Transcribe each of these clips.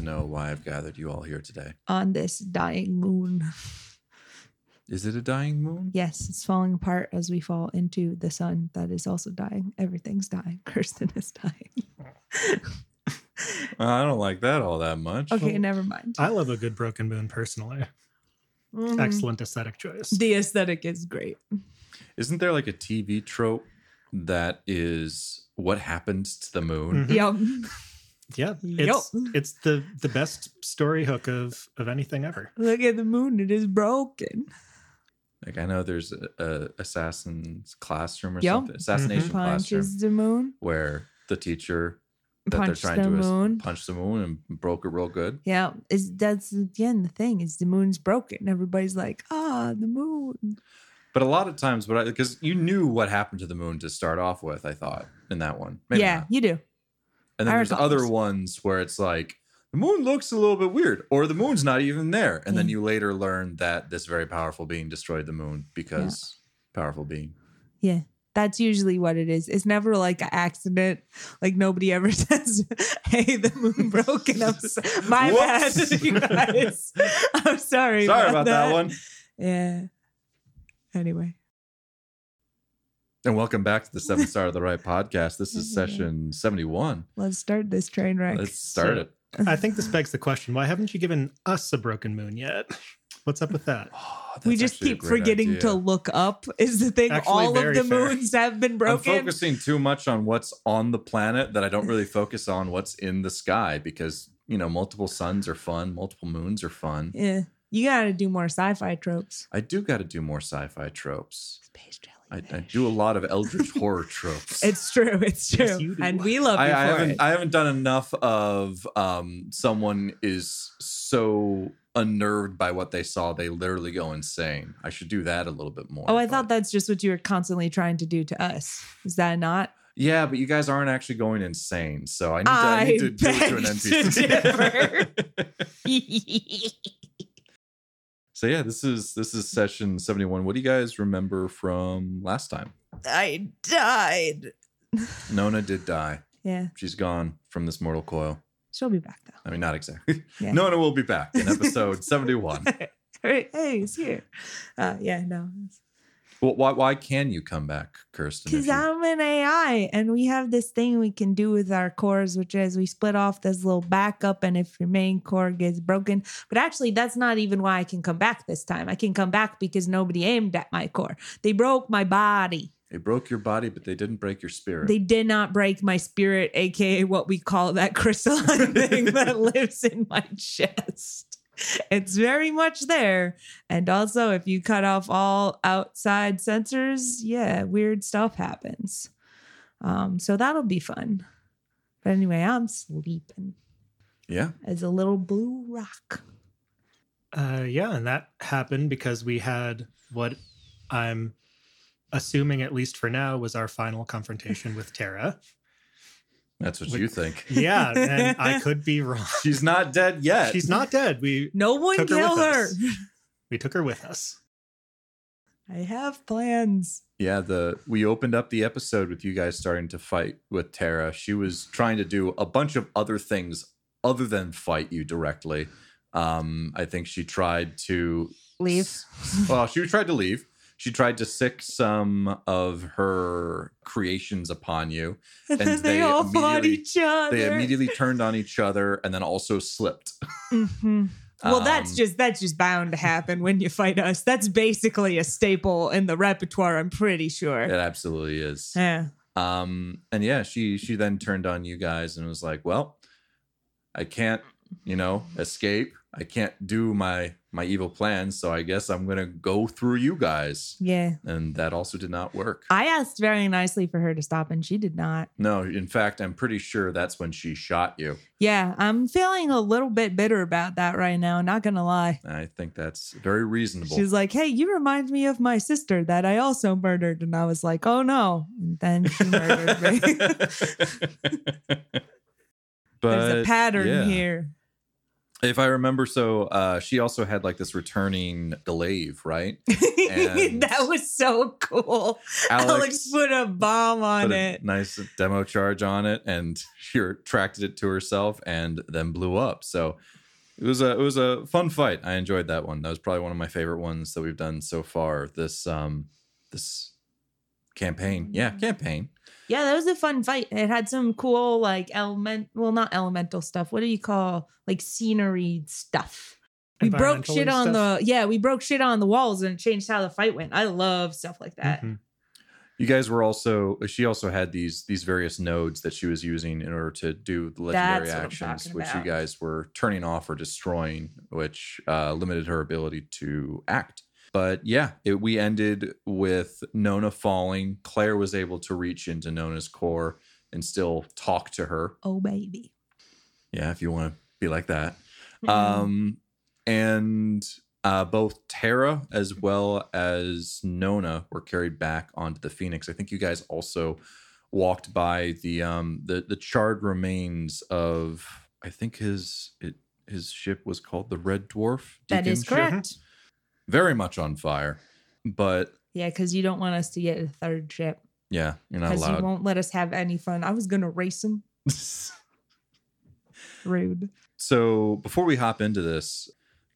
would l- all like to know why I've gathered you all here today. on this dying moon. Is it a dying moon? Yes, it's falling apart as we fall into the sun that is also dying. Everything's dying. Kirsten is dying. I don't like that all that much. Okay, never mind. I love a good broken moon personally. Mhm. Excellent aesthetic choice. The aesthetic is great. Isn't there like a TV trope that is what happens to the moon? Mhm. Yum. Yeah, Yup. it's it's the the best story hook of of anything ever. Look at the moon. It is broken. Like I know there's a, a assassin's classroom or Yep. something, assassination classroom, Punches the moon. where the teacher that Punch they're trying the to moon. punch the moon and broke it real good. Yeah, is that's again the thing is the moon's broken. Everybody's like, ah, the moon. But a lot of times, what because you knew what happened to the moon to start off with, I thought in that one. Maybe yeah, not. you do. And then there's other ones where it's like the moon looks a little bit weird, or the moon's not even there. And then mm. you later learn that this very powerful being destroyed the moon because powerful being. Yeah. That's usually what it is. It's never like an accident. Like nobody ever says, "Hey, the moon broke," and I'm so- my bad, you guys. I'm sorry. Sorry about that one. Yeah. Anyway, And welcome back to the Seven Star of the Right podcast. This is Mhm. session 71. let's start this train wreck. Let's start So- it. I think this begs the question: Why haven't you given us a broken moon yet? What's up with that? Oh, we just keep forgetting idea. to look up. Is the thing? Actually, All of the fair. moons have been I'm broken. focusing too much on what's on the planet that I don't really focus on what's in the sky because, you know, multiple suns are fun, multiple moons are fun. Yeah, you got to do more sci-fi tropes. I do got to do more sci-fi tropes. Space I. I do a lot of eldritch horror tropes. It's true. It's true, Yes, and we love you I, I haven't it. I haven't done enough of um someone is so unnerved by what they saw they literally go insane. I should do that a little bit more. oh, I but- thought that's just what you were constantly trying to do to us. Is that not? Yeah, but you guys aren't actually going insane, so I need to, I I need to do it to an beg to NPC. so yeah, this is this is session seventy one. What do you guys remember from last time? I died. Nona did die. Yeah, She's gone from this mortal coil. she'll be back though. I mean, not exactly. Yeah. Nona will be back in episode seventy one. hey, hey, he's here. Uh, yeah, no, Well, why why can you come back, Kirsten? because you- I'm an AI, and we have this thing we can do with our cores, which is we split off this little backup, and if your main core gets broken, but actually that's not even why I can come back this time. I can come back because nobody aimed at my core. They broke my body. They broke your body, but they didn't break your spirit. They did not break my spirit, aka what we call that crystalline thing that lives in my chest. It's very much there. And also, if you cut off all outside sensors, yeah, weird stuff happens. Um, so that'll be fun. But anyway, I'm sleeping yeah. as a little blue rock. Uh, yeah, and that happened because we had what I'm assuming, at least for now, was our final confrontation with Terra. That's what Wait. you think. Yeah, and I could be wrong. She's not dead yet. She's not dead. We No one Took her kill with her. we took her with us. I have plans. Yeah, the we opened up the episode with you guys starting to fight with Terra. She was trying to do a bunch of other things other than fight you directly. Um, I think she tried to Leave. Well, she tried to leave. She tried to sick some of her creations upon you. And, And then they, they all fought each other. They immediately turned on each other and then also slipped. Mhm. Well, that's Um, just that's just bound to happen when you fight us. That's basically a staple in the repertoire. I'm pretty sure. It absolutely is. Yeah. Um, and yeah, she she then turned on you guys and was like, "Well, I can't, you know, escape. I can't do my my evil plans, so I guess I'm gonna go through you guys." Yeah. And that also did not work. I asked very nicely for her to stop, and she did not. No, in fact, I'm pretty sure that's when she shot you. Yeah, I'm feeling a little bit bitter about that right now. Not gonna lie. I think that's very reasonable. She's like, "Hey, you remind me of my sister that I also murdered," and I was like, "Oh no!" And then she murdered me. but There's a pattern yeah. here. If I remember, so uh, she also had like this returning glaive, right? And- that was so cool. Alex, put a bomb on put a it. nice demo charge on it, and she retracted it to herself, and then blew up. So it was a it was a fun fight. I enjoyed that one. That was probably one of my favorite ones that we've done so far. This um this campaign, yeah, campaign. Yeah, that was a fun fight. It had some cool like element well not elemental stuff. What do you call like scenery stuff? We broke shit on stuff. the yeah, we broke shit on the walls and it changed how the fight went. I love stuff like that. Mhm. You guys were also she also had these these various nodes that she was using in order to do the legendary That's what I'm actions, which about. you guys were turning off or destroying, which uh, limited her ability to act. But yeah, it, we ended with Nona falling. Claire was able to reach into Nona's core and still talk to her. Oh baby. Yeah, if you want to be like that. Mm-hmm. Um, and uh, both Terra as well as Nona were carried back onto the Phoenix. I think you guys also walked by the um the the charred remains of I think his it, his ship was called the Red Dwarf. that is Deacon ship. Very much on fire, but Yeah, because you don't want us to get a third ship. yeah, you're not Because you won't let us have any fun. I was gonna race them. Rude. so before we hop into this,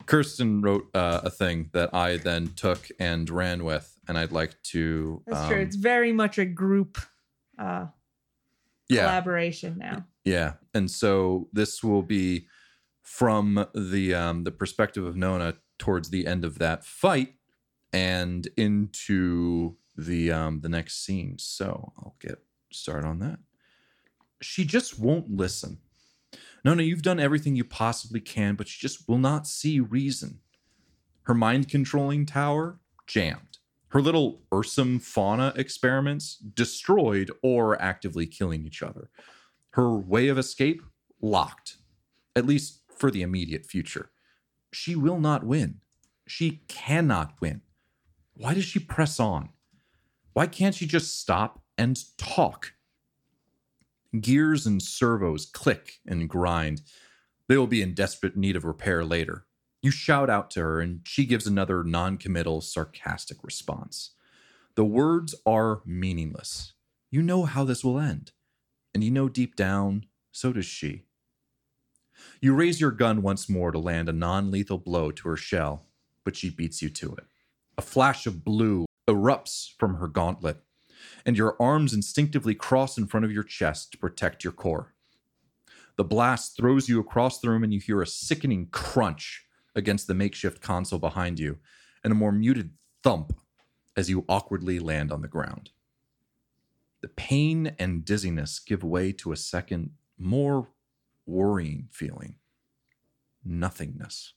Kirsten wrote uh, a thing that I then took and ran with, and I'd like to. That's true. um, It's very much a group uh yeah, collaboration now. yeah, and so this will be from the um, the perspective of Nona towards the end of that fight and into the um, the next scene. So I'll get started on that. She just won't listen. No, no, you've done everything you possibly can, but she just will not see reason. Her mind controlling tower jammed. Her little Ursum fauna experiments destroyed or actively killing each other. Her way of escape locked, at least for the immediate future. She will not win. She cannot win. Why does she press on? Why can't she just stop and talk? Gears and servos click and grind. They will be in desperate need of repair later. You shout out to her, and she gives another non committal, sarcastic response. The words are meaningless. You know how this will end. And you know deep down, so does she. You raise your gun once more to land a non lethal blow to her shell, but she beats you to it. A flash of blue erupts from her gauntlet, and your arms instinctively cross in front of your chest to protect your core. The blast throws you across the room, and you hear a sickening crunch against the makeshift console behind you, and a more muted thump as you awkwardly land on the ground. The pain and dizziness give way to a second, more worrying feeling nothingness.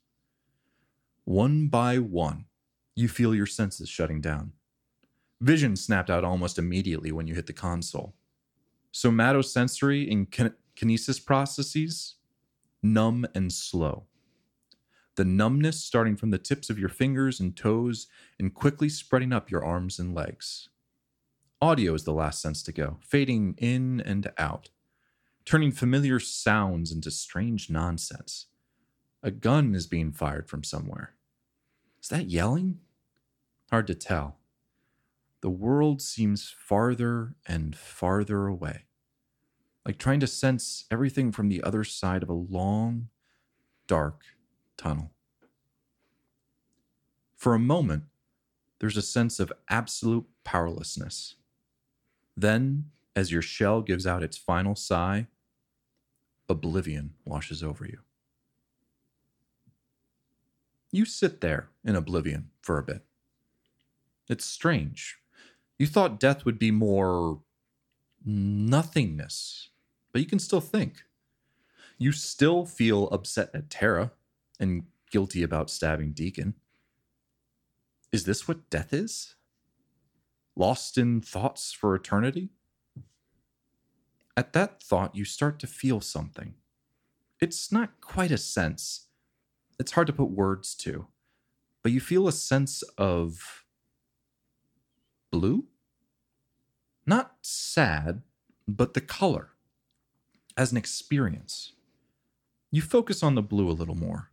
One by one, you feel your senses shutting down. Vision snapped out almost immediately when you hit the console. Somatosensory and kin- kinesis processes numb and slow. The numbness starting from the tips of your fingers and toes and quickly spreading up your arms and legs. Audio is the last sense to go, fading in and out, turning familiar sounds into strange nonsense. A gun is being fired from somewhere. Is that yelling? Hard to tell. The world seems farther and farther away, like trying to sense everything from the other side of a long, dark tunnel. For a moment, there's a sense of absolute powerlessness. Then, as your shell gives out its final sigh, oblivion washes over you. You sit there in oblivion for a bit. It's strange. You thought death would be more nothingness, but you can still think. You still feel upset at Terra and guilty about stabbing Deacon. Is this what death is? Lost in thoughts for eternity? At that thought, you start to feel something. It's not quite a sense, it's hard to put words to, but you feel a sense of blue? Not sad, but the color as an experience. You focus on the blue a little more,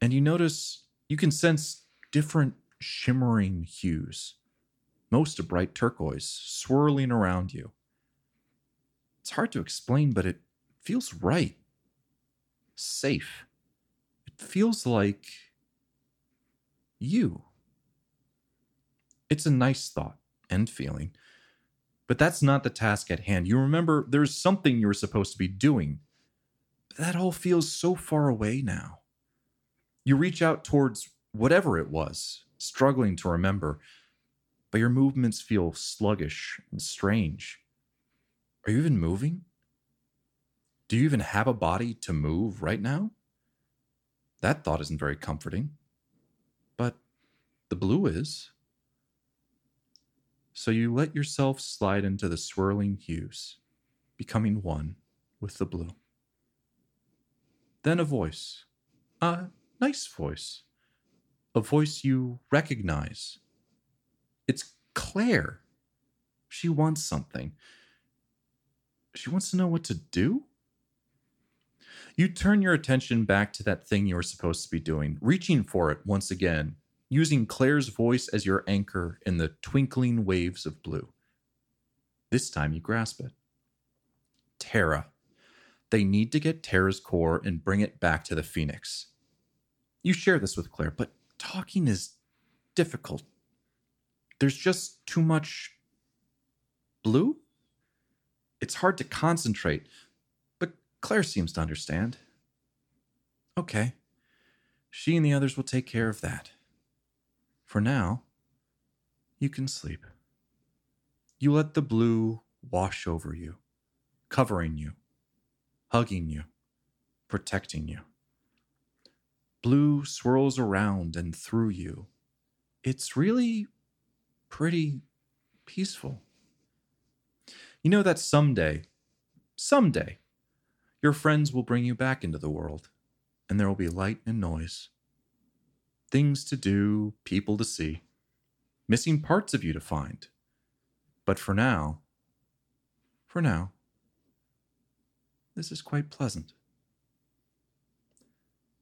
and you notice you can sense different shimmering hues, most a bright turquoise, swirling around you. It's hard to explain, but it feels right. Safe. It feels like you. It's a nice thought and feeling, but that's not the task at hand. You remember there's something you're supposed to be doing. But that all feels so far away now. You reach out towards whatever it was, struggling to remember, but your movements feel sluggish and strange. Are you even moving? Do you even have a body to move right now? That thought isn't very comforting. But the blue is. So you let yourself slide into the swirling hues, becoming one with the blue. Then a voice, a nice voice, a voice you recognize. It's Claire. She wants something. She wants to know what to do? You turn your attention back to that thing you were supposed to be doing, reaching for it once again, using Claire's voice as your anchor in the twinkling waves of blue. This time you grasp it. Terra. They need to get Terra's core and bring it back to the Phoenix. You share this with Claire, but talking is difficult. There's just too much blue? It's hard to concentrate, but Claire seems to understand. Okay. She and the others will take care of that. For now, you can sleep. You let the blue wash over you, covering you, hugging you, protecting you. Blue swirls around and through you. It's really pretty peaceful. You know that someday, someday, your friends will bring you back into the world, and there will be light and noise, things to do, people to see, missing parts of you to find. But for now, for now, this is quite pleasant.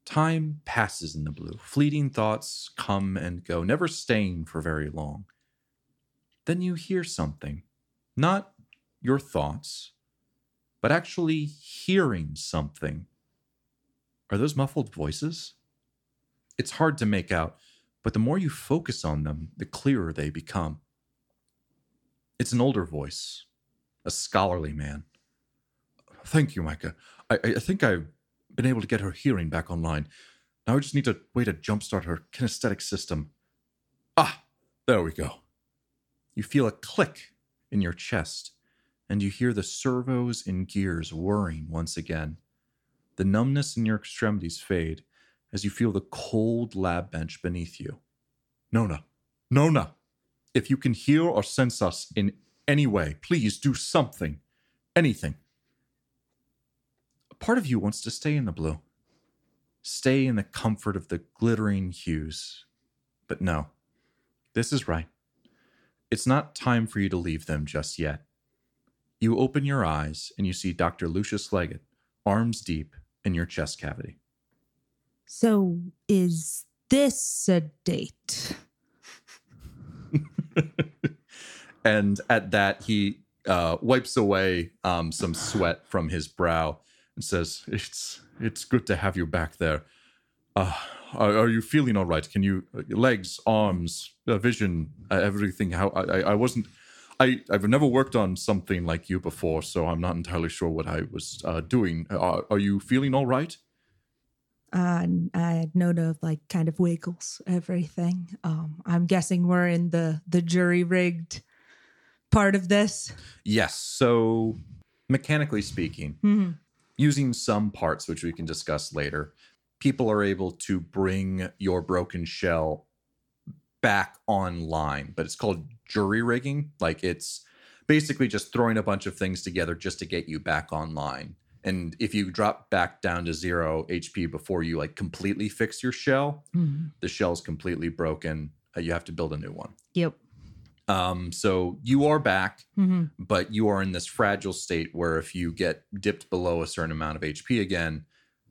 Time passes in the blue. Fleeting thoughts come and go, never staying for very long. Then you hear something, not your thoughts, but actually hearing something. Are those muffled voices? It's hard to make out, but the more you focus on them, the clearer they become. It's an older voice, a scholarly man. Thank you, Micah. I, I think I've been able to get her hearing back online. Now I just need a way to jumpstart her kinesthetic system. Ah, there we go. You feel a click in your chest, and you hear the servos and gears whirring once again. The numbness in your extremities fade as you feel the cold lab bench beneath you. Nona, Nona, if you can hear or sense us in any way, please do something, anything. A part of you wants to stay in the blue, stay in the comfort of the glittering hues. But no, this is right. It's not time for you to leave them just yet. You open your eyes and you see Dr. Lucius Leggett, arms deep in your chest cavity. So is this a date? and at that, he uh, wipes away um, some sweat from his brow and says, "It's it's good to have you back there. Uh, are, are you feeling all right? Can you legs, arms, uh, vision, uh, everything? How I, I wasn't." I, I've never worked on something like you before, so I'm not entirely sure what I was uh, doing. Are, are you feeling all right? Uh, I had note of like kind of wiggles, everything. Um, I'm guessing we're in the the jury rigged part of this. Yes. So, mechanically speaking, Mhm. using some parts, which we can discuss later, people are able to bring your broken shell back online, but it's called jury rigging. Like it's basically just throwing a bunch of things together just to get you back online. And if you drop back down to zero HP before you like completely fix your shell, Mhm. the shell's completely broken. Uh, you have to build a new one. Yep. Um, so you are back hmm but you are in this fragile state where if you get dipped below a certain amount of HP again,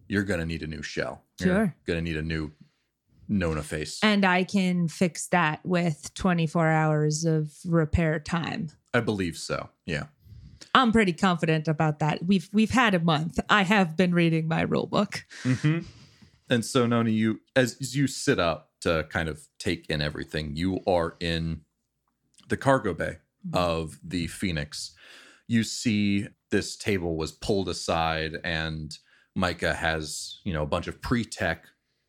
you're gonna need a new shell. You're Sure. gonna need a new Nona face. And I can fix that with 24 hours of repair time. I believe so. Yeah. I'm pretty confident about that. We've we've had a month. I have been reading my rule book. Mm-hmm. And so, Noni, you as, as you sit up to kind of take in everything, you are in the cargo bay of the Phoenix. You see this table was pulled aside, and Micah has you know a bunch of pre-tech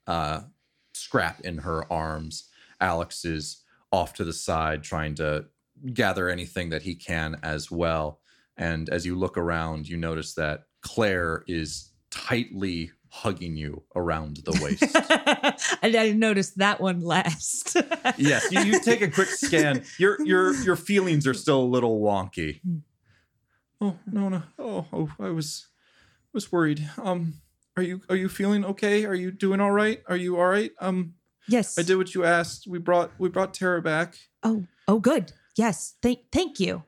uh, scrap in her arms. Alex is off to the side trying to gather anything that he can as well. And as you look around, you notice that Claire is tightly hugging you around the waist. I noticed that one last. yes, you, you take a quick scan. Your your your feelings are still a little wonky. Oh no no oh oh I was was worried. Um, are you are you feeling okay? Are you doing all right? Are you all right? Um, yes. I did what you asked. We brought we brought Terra back. Oh, oh, good. Yes. Thank, thank you.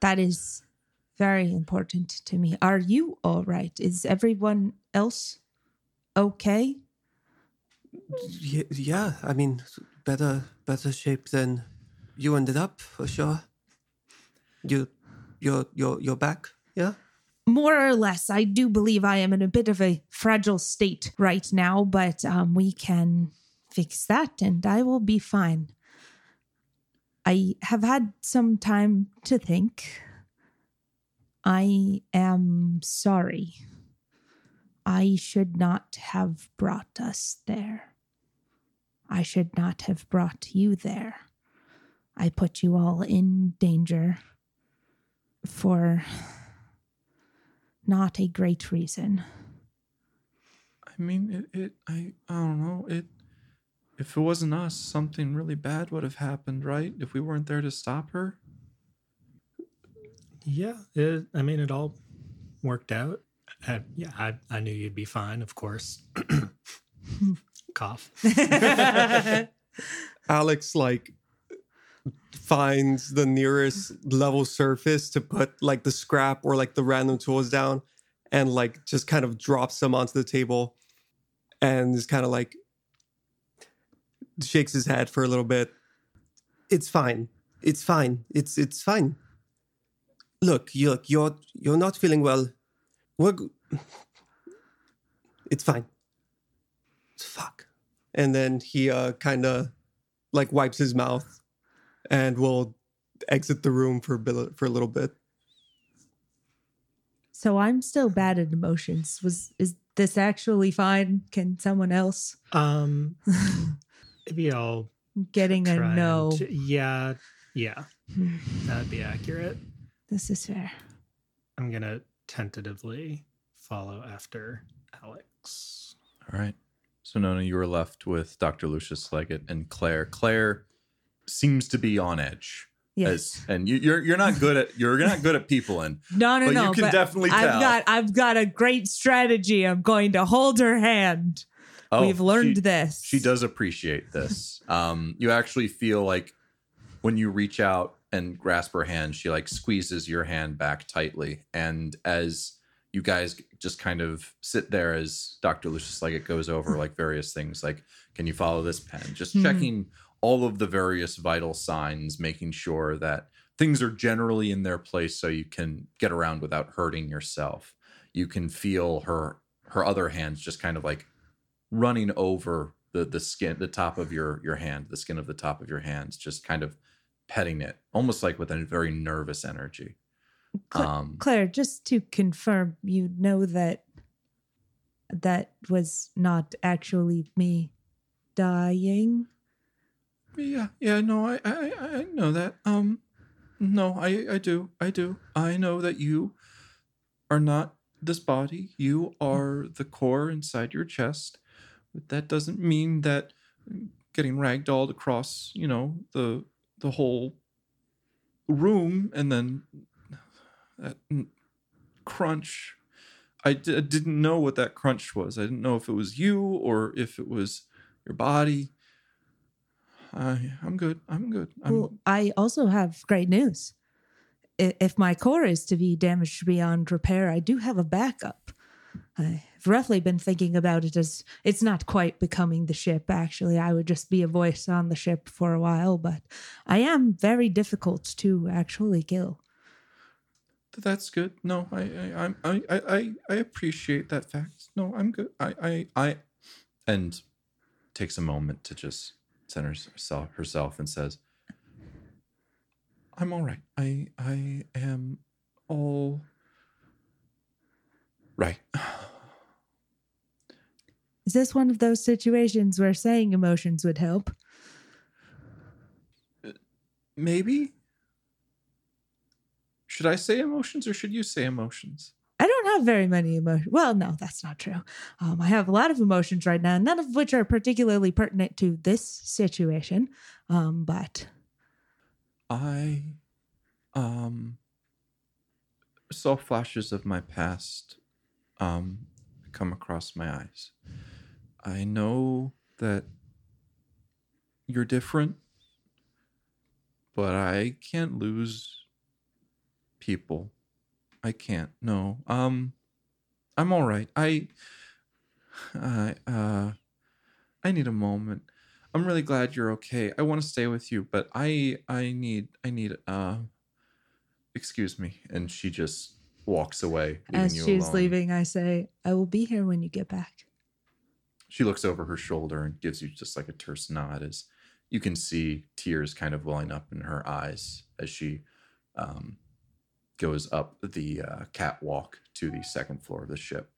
That is very important to me. Are you all right? Is everyone else okay? Y- yeah, I mean, better better shape than you ended up for sure. You, you're you're you're back. Yeah. More or less, I do believe I am in a bit of a fragile state right now, but um, we can fix that and I will be fine. I have had some time to think. I am sorry. I should not have brought us there. I should not have brought you there. I put you all in danger for not a great reason. I mean, it, it I I don't know it. If it wasn't us, something really bad would have happened, right? If we weren't there to stop her. Yeah, it, I mean, it all worked out. Uh, yeah, I, I knew you'd be fine, of course. Cough. Alex like finds the nearest level surface to put like the scrap or like the random tools down and like just kind of drops them onto the table and is kind of like shakes his head for a little bit. It's fine. It's fine. It's it's fine. Look, you look, you're you're not feeling well. We're g- It's fine. Fuck. And then he uh kind of like wipes his mouth and we'll exit the room for a bit, for a little bit. so I'm still bad at emotions. Was is this actually fine? Can someone else Um, maybe I'll getting a no? and- yeah, yeah, that'd be accurate. This is fair. I'm gonna tentatively follow after Alex. All right. So Nona, you were left with Dr. Lucius Leggett and Claire. Claire seems to be on edge. Yes. As- and you, you're you're not good at you're not good at people and no, no, but no. you can definitely I've tell. got I've got a great strategy. I'm going to hold her hand. oh, We've learned she, this. She does appreciate this. Um, you actually feel like when you reach out and grasp her hand, she like squeezes your hand back tightly. And as you guys just kind of sit there as Dr. Lucius like it goes over like various things, like, can you follow this pen? Just Mhm. checking all of the various vital signs, making sure that things are generally in their place so you can get around without hurting yourself. You can feel her her other hands just kind of like running over the the skin the top of your your hand the skin of the top of your hands just kind of petting it almost like with a very nervous energy Cla- um Claire, just to confirm, you know that that was not actually me dying. Yeah yeah no i i i know that um no i i do i do. I know that you are not this body. You are the core inside your chest. But that doesn't mean that getting ragdolled across you know the the whole room and then that crunch. I d- I didn't know what that crunch was. I didn't know if it was you or if it was your body Uh, i i'm good i'm good I'm, Well, I also have great news. If my core is to be damaged beyond repair, I do have a backup. I've roughly been thinking about it as it's not quite becoming the ship. Actually, I would just be a voice on the ship for a while, but I am very difficult to actually kill. That's good. No, I I I I I, I appreciate that fact. No, I'm good. I I I and takes a moment to just center herself herself and says, "I'm all right. I I am all right." Is this one of those situations where saying emotions would help? Uh, maybe. Should I say emotions or should you say emotions? Have very many emotions. Well, no, that's not true. Um, I have a lot of emotions right now, none of which are particularly pertinent to this situation. Um, but I um saw flashes of my past um come across my eyes. I know that you're different, but I can't lose people. I can't. No. Um I'm all right. I I uh I need a moment. I'm really glad you're okay. I want to stay with you, but I I need I need uh excuse me. And she just walks away. as she's alone. leaving, I say, I will be here when you get back. She looks over her shoulder and gives you just like a terse nod as you can see tears kind of welling up in her eyes as she um, goes up the uh, catwalk to the second floor of the ship.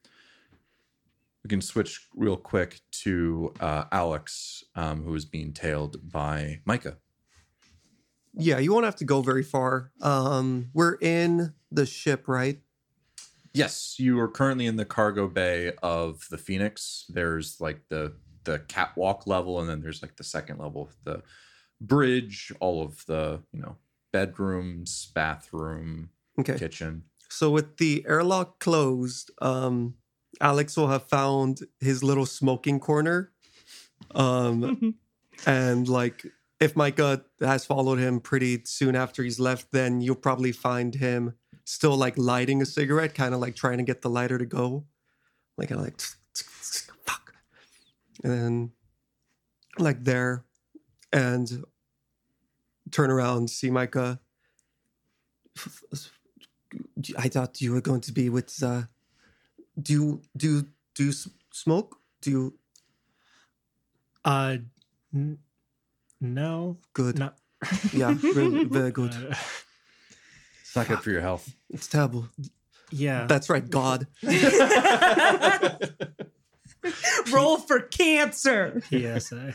We can switch real quick to uh, Alex, um, who is being tailed by Micah. Yeah, you won't have to go very far. Um, we're in the ship, right? Yes, you are currently in the cargo bay of the Phoenix. There's like the the catwalk level, and then there's like the second level of the bridge, all of the you know bedrooms, bathroom, Okay. kitchen. So with the airlock closed, um, Alex will have found his little smoking corner. Um, and like if Micah has followed him pretty soon after he's left, then you'll probably find him still like lighting a cigarette, kind of like trying to get the lighter to go. Like kind of like fuck. And then like there and turn around, see Micah. I thought you were going to be with uh do you do you, do you smoke? Do you Uh, n- no, good? not. Yeah, very, very good. Uh, It's not good for your health. It's terrible. yeah, That's right, God. Roll for cancer. PSA.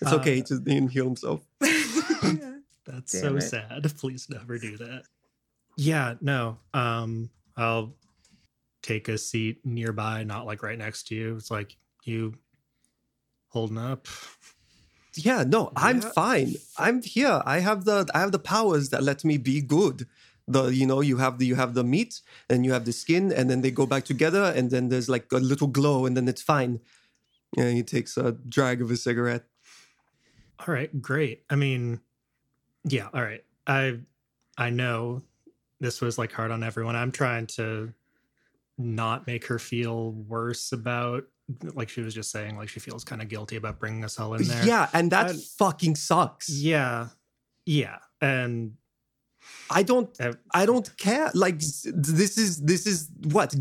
It's Uh, okay. He just didn't heal himself. That's Damn so it. sad. Please never do that. Yeah, no. Um, I'll take a seat nearby, not like right next to you. It's like you holding up. Yeah, no, I'm Yeah. fine. I'm here. I have the I have the powers that let me be good. The you know you have the you have the meat and you have the skin and then they go back together and then there's like a little glow and then it's fine. And he takes a drag of a cigarette. All right, great. I mean, yeah, all right. I I know this was like hard on everyone. I'm trying to not make her feel worse about like she was just saying like she feels kind of guilty about bringing us all in there. Yeah, and that fucking sucks. Yeah. Yeah. And I don't uh, I don't care. Like this is this is what?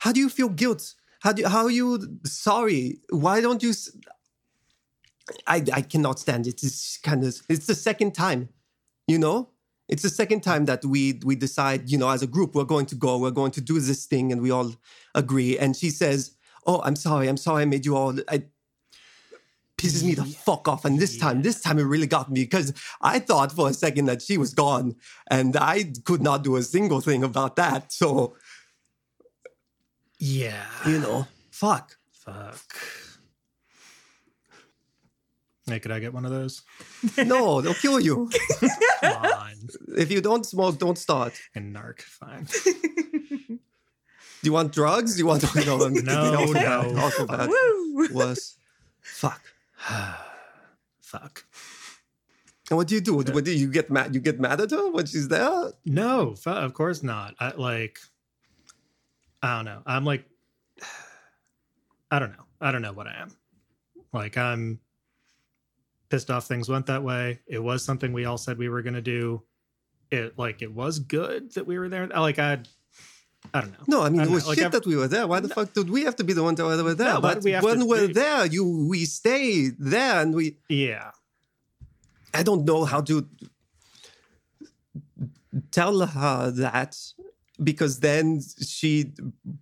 How do you feel guilt? How do you how are you sorry? Why don't you? I I cannot stand it. It's kind of it's the second time, you know. It's the second time that we we decide, you know, as a group, we're going to go, we're going to do this thing, and we all agree. And she says, "Oh, I'm sorry, I'm sorry, I made you all." I, pisses me the fuck off. And this time, this time it really got me because I thought for a second that she was gone and I could not do a single thing about that. So, yeah. you know, fuck. Fuck. Hey, could I get one of those? No, they'll kill you. Come on. If you don't smoke, don't start. And narc, fine. Do you want drugs? Do you want no, No, also bad. no. Also bad. Woo! Worse. Fuck. Fuck. And what do you do? What do you get mad? You get mad at her when she's there? No, fu- of course not. I like I don't know. I'm like I don't know. I don't know what I am. Like I'm pissed off things went that way. It was something we all said we were gonna do. It like it was good that we were there. Like I I don't know. No, I mean I it was know, shit I've- that we were there. Why the fuck did we have to be the ones that were there? No, but we when to- we're we- there, you we stay there, and we. Yeah. I don't know how to tell her that because then she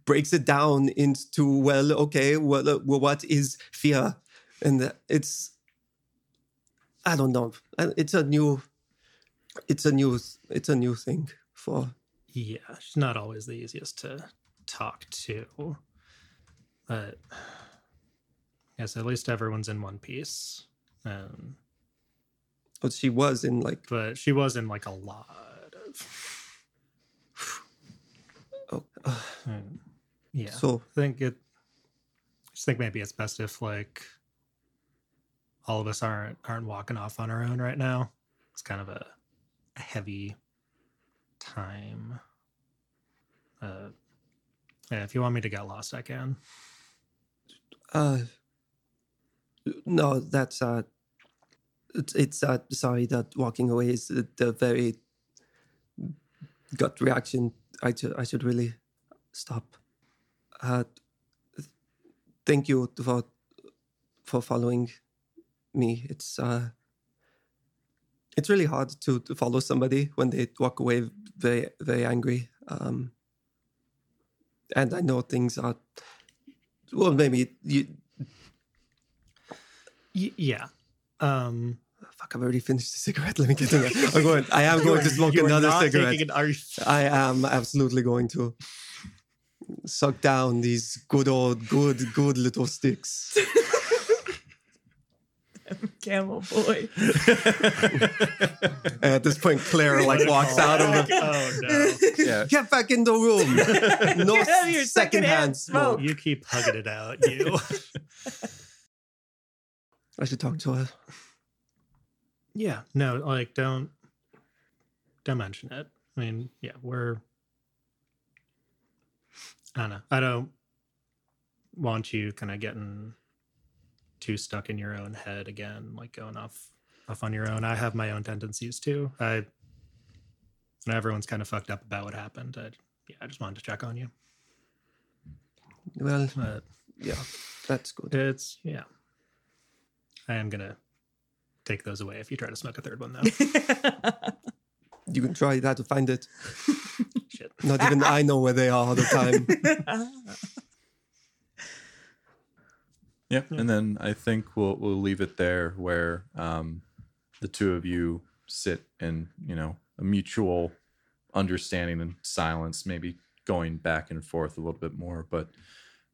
breaks it down into well, okay, well, uh, well what is fear, and it's. I don't know. It's a new. It's a new. It's a new thing for Yeah. She's not always the easiest to talk to. But yes, at least everyone's in one piece. Um, what she was in like but she was in like a lot of oh, uh, um, yeah. so I think it. I just think maybe it's best if like all of us aren't aren't walking off on our own right now. It's kind of a, a heavy time. Uh, yeah, if you want me to get lost, I can. uh no that's uh it's, it's uh sorry that walking away is the, very gut reaction i should i should really stop uh thank you for for following me it's uh it's really hard to, to follow somebody when they walk away very very angry um and i know things are well maybe you Y- yeah. Um, fuck i've already finished the cigarette let me get in there i'm going i am going to smoke another cigarette an- I am absolutely going to suck down these good old, good, good little sticks. Camel boy. And at this point, Claire like walks oh, out of the. Oh no! Yeah. Get back in the room. No Get out of your secondhand secondhand smoke. smoke. You keep hugging it out, you. I should talk to her. yeah. No, like don't don't mention it. I mean, yeah, we're. I don't know. I don't want you kind of getting too stuck in your own head again, like going off off on your own. I have my own tendencies too. I and everyone's kind of fucked up about what happened. I, yeah, I just wanted to check on you. Well, yeah, that's good. it's yeah. I am gonna take those away if you try to smoke a third one though. You can try that to find it. Shit. Not even I know where they are all the time. Yeah, and then I think we'll we'll leave it there, where um, the two of you sit in you know a mutual understanding and silence, maybe going back and forth a little bit more, but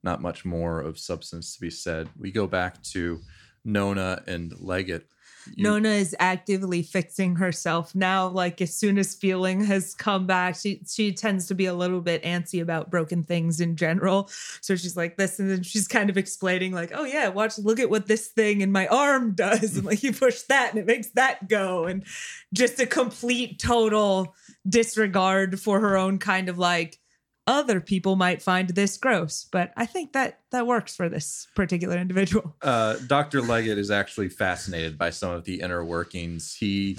not much more of substance to be said. We go back to Nona and Leggett. You- Nona is actively fixing herself now. Like as soon as feeling has come back, she she tends to be a little bit antsy about broken things in general. So she's like this, and then she's kind of explaining, like, "Oh yeah, watch, look at what this thing in my arm does, and like you push that, and it makes that go." And just a complete total disregard for her own kind of like other people might find this gross, but I think that that works for this particular individual. uh, Dr. Leggett is actually fascinated by some of the inner workings. He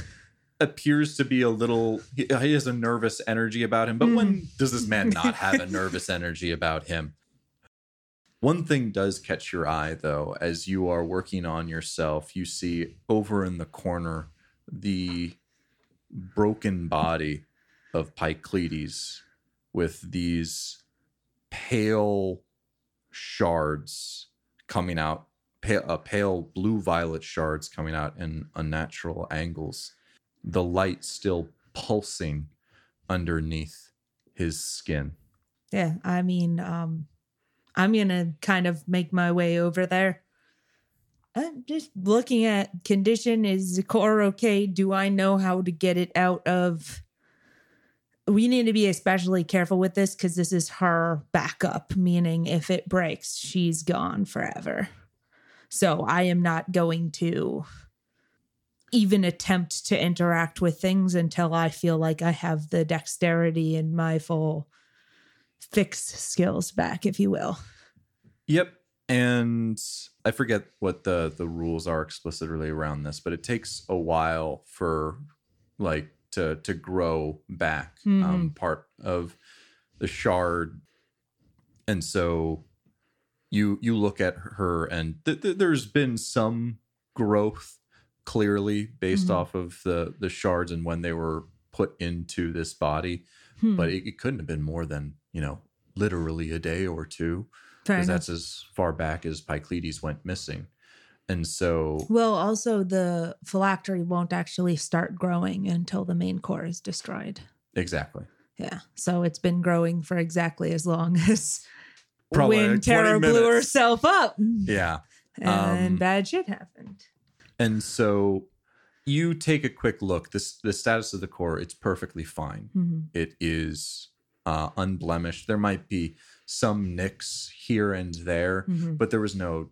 appears to be a little, he, he has a nervous energy about him, but when does this man not have a nervous energy about him? One thing does catch your eye, though, as you are working on yourself. You see over in the corner the broken body of Pycledes with these pale shards coming out, pale, uh, pale blue violet shards coming out in unnatural angles. The light still pulsing underneath his skin. Yeah, I mean, um, I'm gonna kind of make my way over there. I'm just looking at condition. Is the core okay? Do I know how to get it out of? We need to be especially careful with this because this is her backup, meaning if it breaks, she's gone forever. So I am not going to even attempt to interact with things until I feel like I have the dexterity and my full fix skills back, if you will. Yep. and I forget what the the rules are explicitly around this, but it takes a while for like to to grow back um, part of the shard, and so you you look at her and th- th- there's been some growth clearly based Mhm. off of the the shards and when they were put into this body Hmm. but it, it couldn't have been more than you know literally a day or two because that's as far back as Pycleides went missing. And so, Well, also the phylactery won't actually start growing until the main core is destroyed. exactly. Yeah. So it's been growing for exactly as long as Probably when like 20 Terra blew herself up. Yeah. And Um, bad shit happened. And so you take a quick look. This the status of the core, it's perfectly fine. Mhm. It is uh, unblemished. There might be some nicks here and there, Mhm. but there was no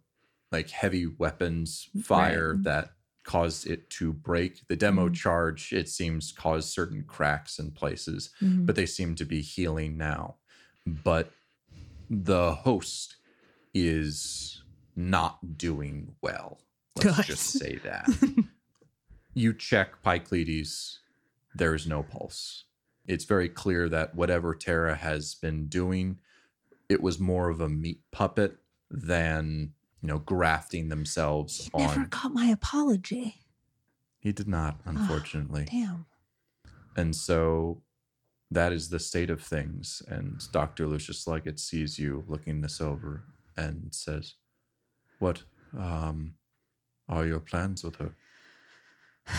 like heavy weapons fire Right. that caused it to break. The demo Mhm. charge, it seems, caused certain cracks in places. Mhm. but they seem to be healing now. But the host is not doing well. Let's just say that. you check Pycleides, there is no pulse. It's very clear that whatever Terra has been doing, it was more of a meat puppet than, you know, grafting themselves You on. never got my apology. He did not, unfortunately. Damn. And so that is the state of things. And Dr. Lucius Leggett sees you looking this over and says, What um, are your plans with her?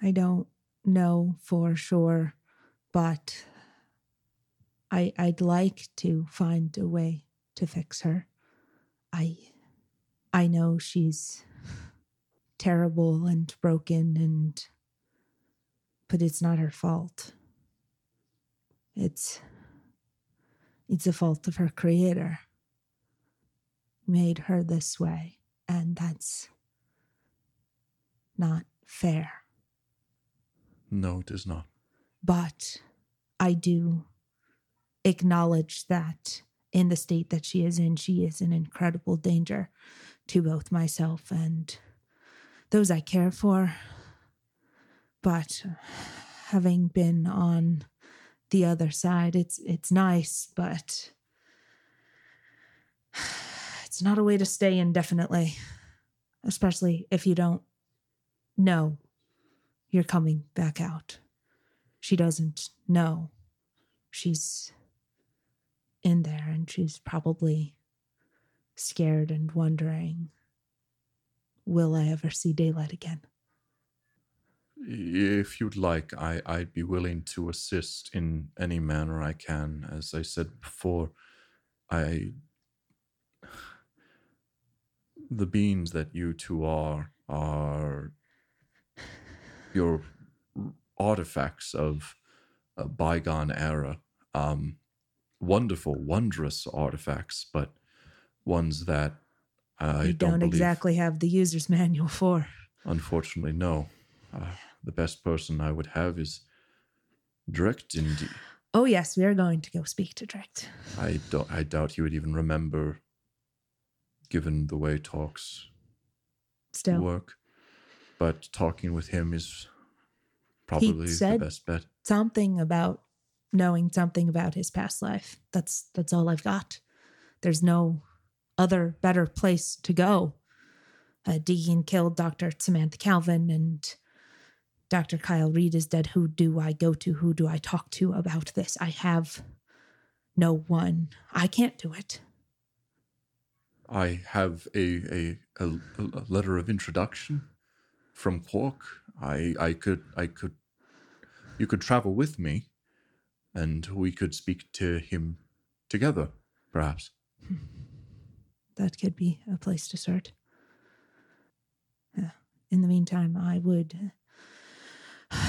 I don't know for sure, but I I'd like to find a way to fix her. I I know she's terrible and broken and but it's not her fault. It's it's the fault of her creator. Made her this way, and that's not fair. No, it is not. but I do acknowledge that in the state that she is in, she is an incredible danger to both myself and those I care for. But having been on the other side, it's it's nice, but it's not a way to stay indefinitely, especially if you don't know you're coming back out. She doesn't know. She's in there and she's probably scared and wondering will I ever see daylight again? If you'd like, I, I'd be willing to assist in any manner I can. As I said before, I. The beings that you two are, are your artifacts of a bygone era. Um, wonderful, wondrous artifacts, but ones that I don't, don't, exactly have the user's manual for. Unfortunately, no. Uh, the best person I would have is Direct indeed. Oh, yes, we are going to go speak to Direct. I don't. I doubt he would even remember, given the way talks Still, work. But talking with him is probably the best bet. something about knowing something about his past life. That's that's all I've got. There's no other better place to go. Uh, Deacon killed Dr. Samantha Calvin and Dr. Kyle Reed is dead. Who do I go to? Who do I talk to about this? I have no one. I can't do it. I have a a, a, a letter of introduction from Quark. I I could I could you could travel with me, and we could speak to him together, perhaps. Hmm. That could be a place to start. In the meantime, I would.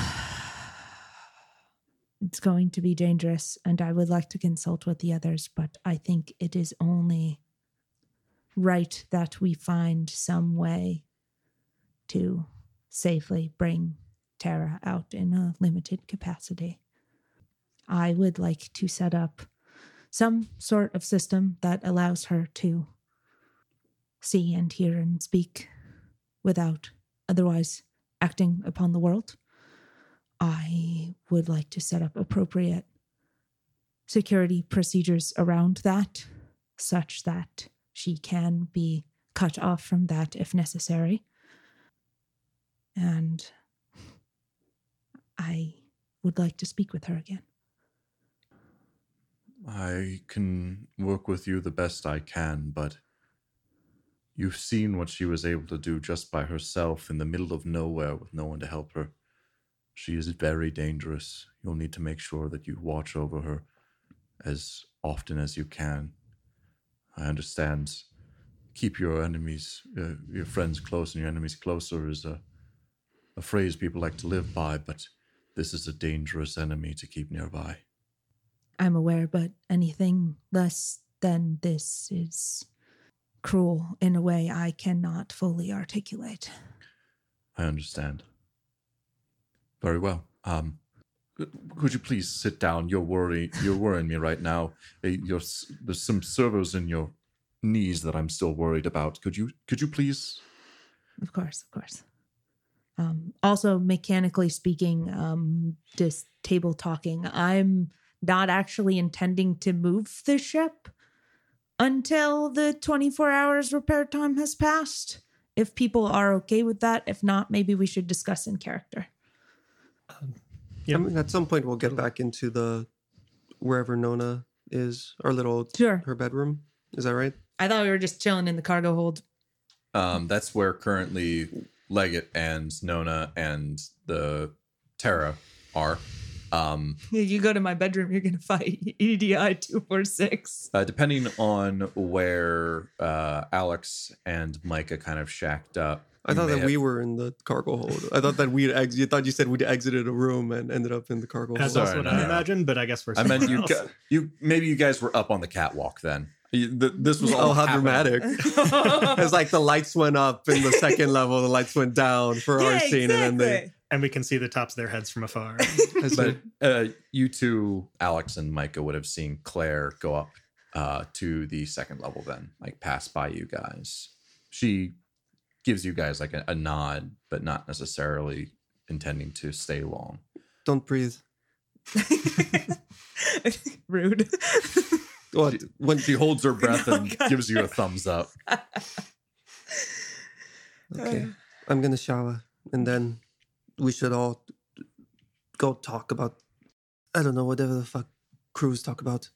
It's going to be dangerous, and I would like to consult with the others, but I think it is only right that we find some way to safely bring Terra out in a limited capacity. I would like to set up some sort of system that allows her to see and hear and speak without otherwise acting upon the world. I would like to set up appropriate security procedures around that, such that she can be cut off from that if necessary. And I would like to speak with her again. I can work with you the best I can, but you've seen what she was able to do just by herself in the middle of nowhere with no one to help her. She is very dangerous. You'll need to make sure that you watch over her as often as you can. I understand. Keep your enemies, uh, your friends close and your enemies closer is a, a phrase people like to live by, but this is a dangerous enemy to keep nearby. I'm aware, but anything less than this is cruel in a way I cannot fully articulate. I understand. Very well. Um, could you please sit down? You're worrying. You're worrying me right now. Uh, You're, there's some servos in your knees that I'm still worried about. Could you? Could you please? Of course, of course. Um, also, mechanically speaking, um, just table talking, I'm not actually intending to move the ship until the 24 hours repair time has passed. If people are okay with that, if not, maybe we should discuss in character. Yep. I mean, at some point we'll get back into the wherever Nona is, our little Sure. her bedroom. Is that right? I thought we were just chilling in the cargo hold. Um, that's where currently Leggett and Nona and the Terra are. Um, You go to my bedroom, you're gonna fight E EDI two four six. uh, depending on where uh, Alex and Micah kind of shacked up. I thought that have- we were in the cargo hold. I thought that we'd ex- you thought you said we'd exited a room and ended up in the cargo That's hold. That's also what no, I no, no. imagine, but I guess we're I meant you. else. gu- You maybe you guys were up on the catwalk then. You- th- This was all Oh, how happening. dramatic! it's like the lights went up in the second level, the lights went down for our scene, and then they. And we can see the tops of their heads from afar. But uh, you two, Alex and Micah, would have seen Claire go up uh, to the second level, then like pass by you guys. She gives you guys like a, a nod, but not necessarily intending to stay long. Don't breathe. Rude. What? When She holds her breath and God. gives you a thumbs up. Okay, I'm gonna shower, and then we should all go talk about. I don't know whatever the fuck crews talk about.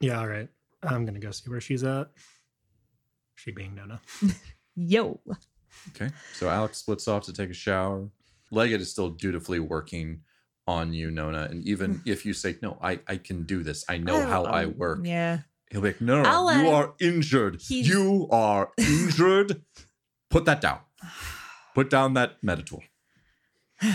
yeah, all right. I'm gonna go see where she's at. She being Nona. Yo. Okay. So Alex splits off to take a shower. Leggett is still dutifully working on you, Nona. And even if you say, no, I, I can do this, I know how I Um, work. Yeah. He'll be like, no, no, no you him- are injured. He's- You are injured. Put that down. Put down that meditool.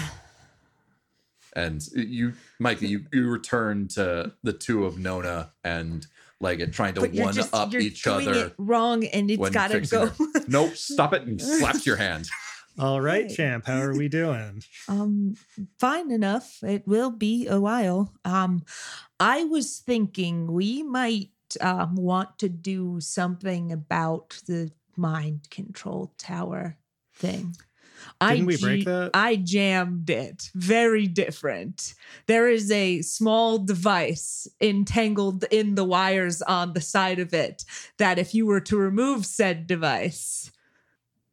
And you, Micah, you, you return to the two of Nona and Leggett trying to one just up each doing other. it wrong and it's gotta go. Nope, stop it. And he slaps your hand. All right, Right. champ. How are we doing? um fine enough. It will be a while. Um I was thinking we might um want to do something about the mind control tower thing. Didn't we break that? I jammed it. Very different. There is a small device entangled in the wires on the side of it that if you were to remove said device,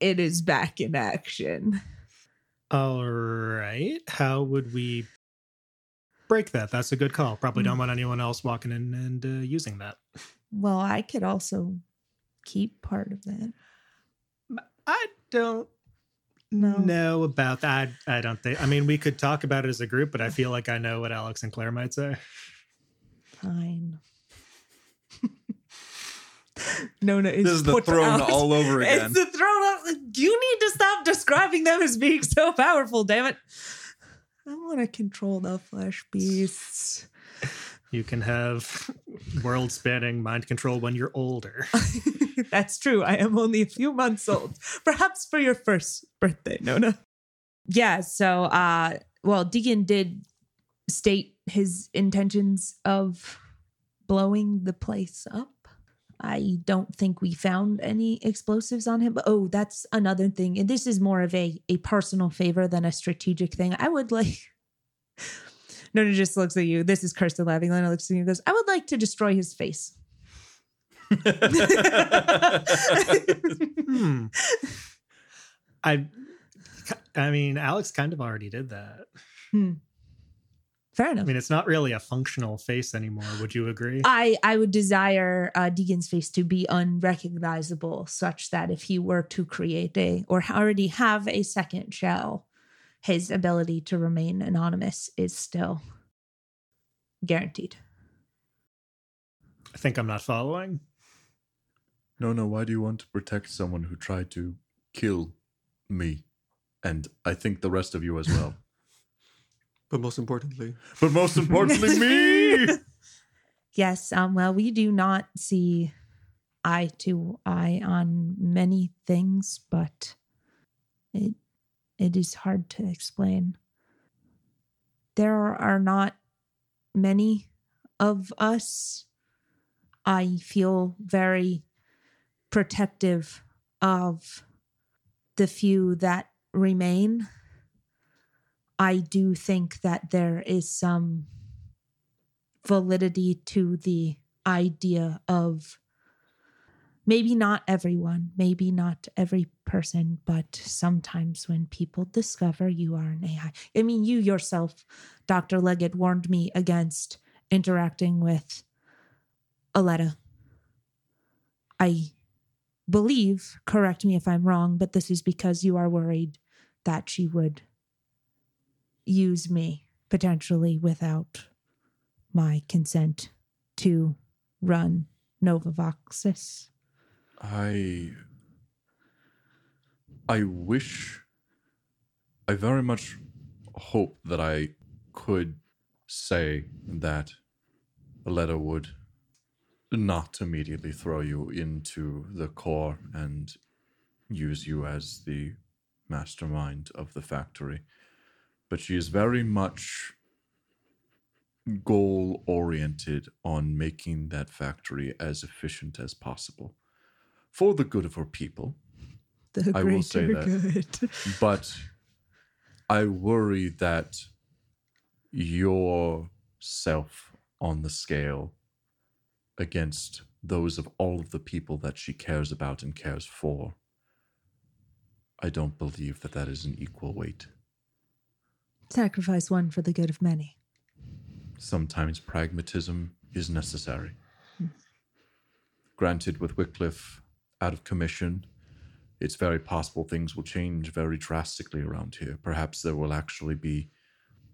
it is back in action. All right. How would we break that? That's a good call. Probably don't want anyone else walking in and uh, using that. Well, I could also keep part of that. I don't No. know about that. I, I don't think. I mean, we could talk about it as a group, but I feel like I know what Alex and Claire might say. Fine. Nona is, This is the put throne out. all over again. It's the throne. Of, you need to stop describing them as being so powerful. Damn it! I want to control the flesh beasts. You can have world spanning mind control when you're older. That's true. I am only a few months old. Perhaps for your first birthday, Nona. Yeah, so uh well, Deacon did state his intentions of blowing the place up. I don't think we found any explosives on him. But oh, that's another thing. And this is more of a, a personal favor than a strategic thing. I would like Nona just looks at you. This is Kirsten laughing. Lena looks at you and goes, I would like to destroy his face. Hmm. I, I mean, Alex kind of already did that. Fair enough. I mean, it's not really a functional face anymore. Would you agree? I I would desire uh, Deacon's face to be unrecognizable, such that if he were to create a or already have a second shell, his ability to remain anonymous is still guaranteed. I think I'm not following. No, no. Why do you want to protect someone who tried to kill me? And I think the rest of you as well. But most importantly, but most importantly, me. Yes, um, well, we do not see eye to eye on many things, but it it is hard to explain. There are not many of us. I feel very protective of the few that remain. I do think that there is some validity to the idea of maybe not everyone, maybe not every person, but sometimes when people discover you are an AI. I mean, you yourself, Dr. Leggett, warned me against interacting with Aletta. I believe, correct me if I'm wrong, but this is because you are worried that she would use me potentially without my consent to run Novavoxis. I I wish I very much hope that I could say that Aletta would not immediately throw you into the core and use you as the mastermind of the factory. But she is very much goal oriented on making that factory as efficient as possible for the good of her people. The I will say that. good. But I worry that your self on the scale against those of all of the people that she cares about and cares for, I don't believe that that is an equal weight. Sacrifice one for the good of many. Sometimes pragmatism is necessary. Hmm. Granted, with Wycliffe out of commission, it's very possible things will change very drastically around here. Perhaps there will actually be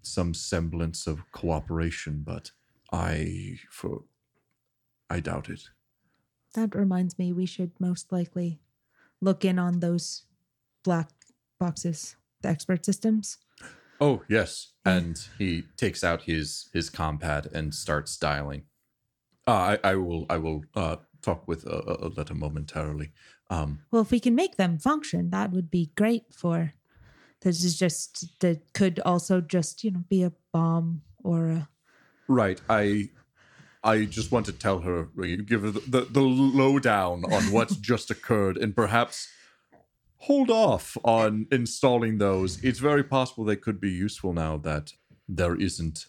some semblance of cooperation, but I for I doubt it. That reminds me, we should most likely look in on those black boxes, the expert systems. Oh yes, and he takes out his his compad and starts dialing. Uh, I I will I will uh, talk with uh, uh, Aletta momentarily. Um, Well, if we can make them function, that would be great for. This is just that could also just you know be a bomb or a right, I I just want to tell her give her the, the, the lowdown on what's just occurred, and perhaps hold off on installing those. It's very possible they could be useful now that there isn't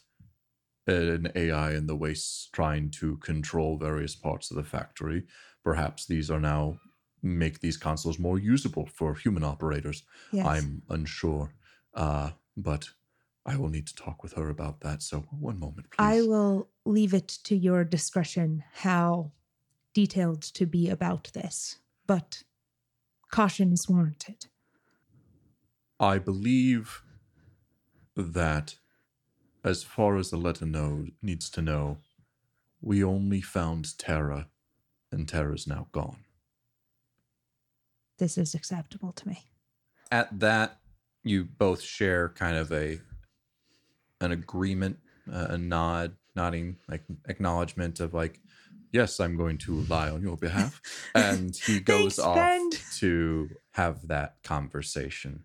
an AI in the wastes trying to control various parts of the factory. Perhaps these are now make these consoles more usable for human operators. yes. I'm unsure, uh, but I will need to talk with her about that. So one moment, please. I will leave it to your discretion how detailed to be about this, but caution is warranted. I believe that as far as the letter know needs to know, we only found Terra, and Terra's now gone. This is acceptable to me. At that, you both share kind of a an agreement, uh, a nod, nodding like acknowledgement of like, yes, I'm going to lie on your behalf, and he goes Thanks, off friend. to have that conversation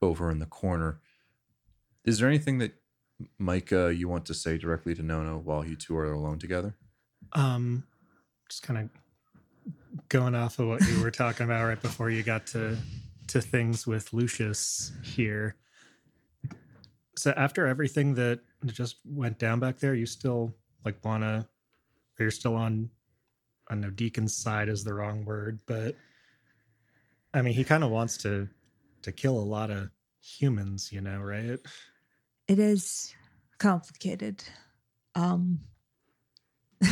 over in the corner. Is there anything that Micah you want to say directly to Nona while you two are alone together? Um, just kind of going off of what you were talking about right before you got to to things with Lucius here. So after everything that just went down back there, you still like wanna or you're still on I know Deacon's side is the wrong word, but I mean he kind of wants to to kill a lot of humans, you know, right? It is complicated. Um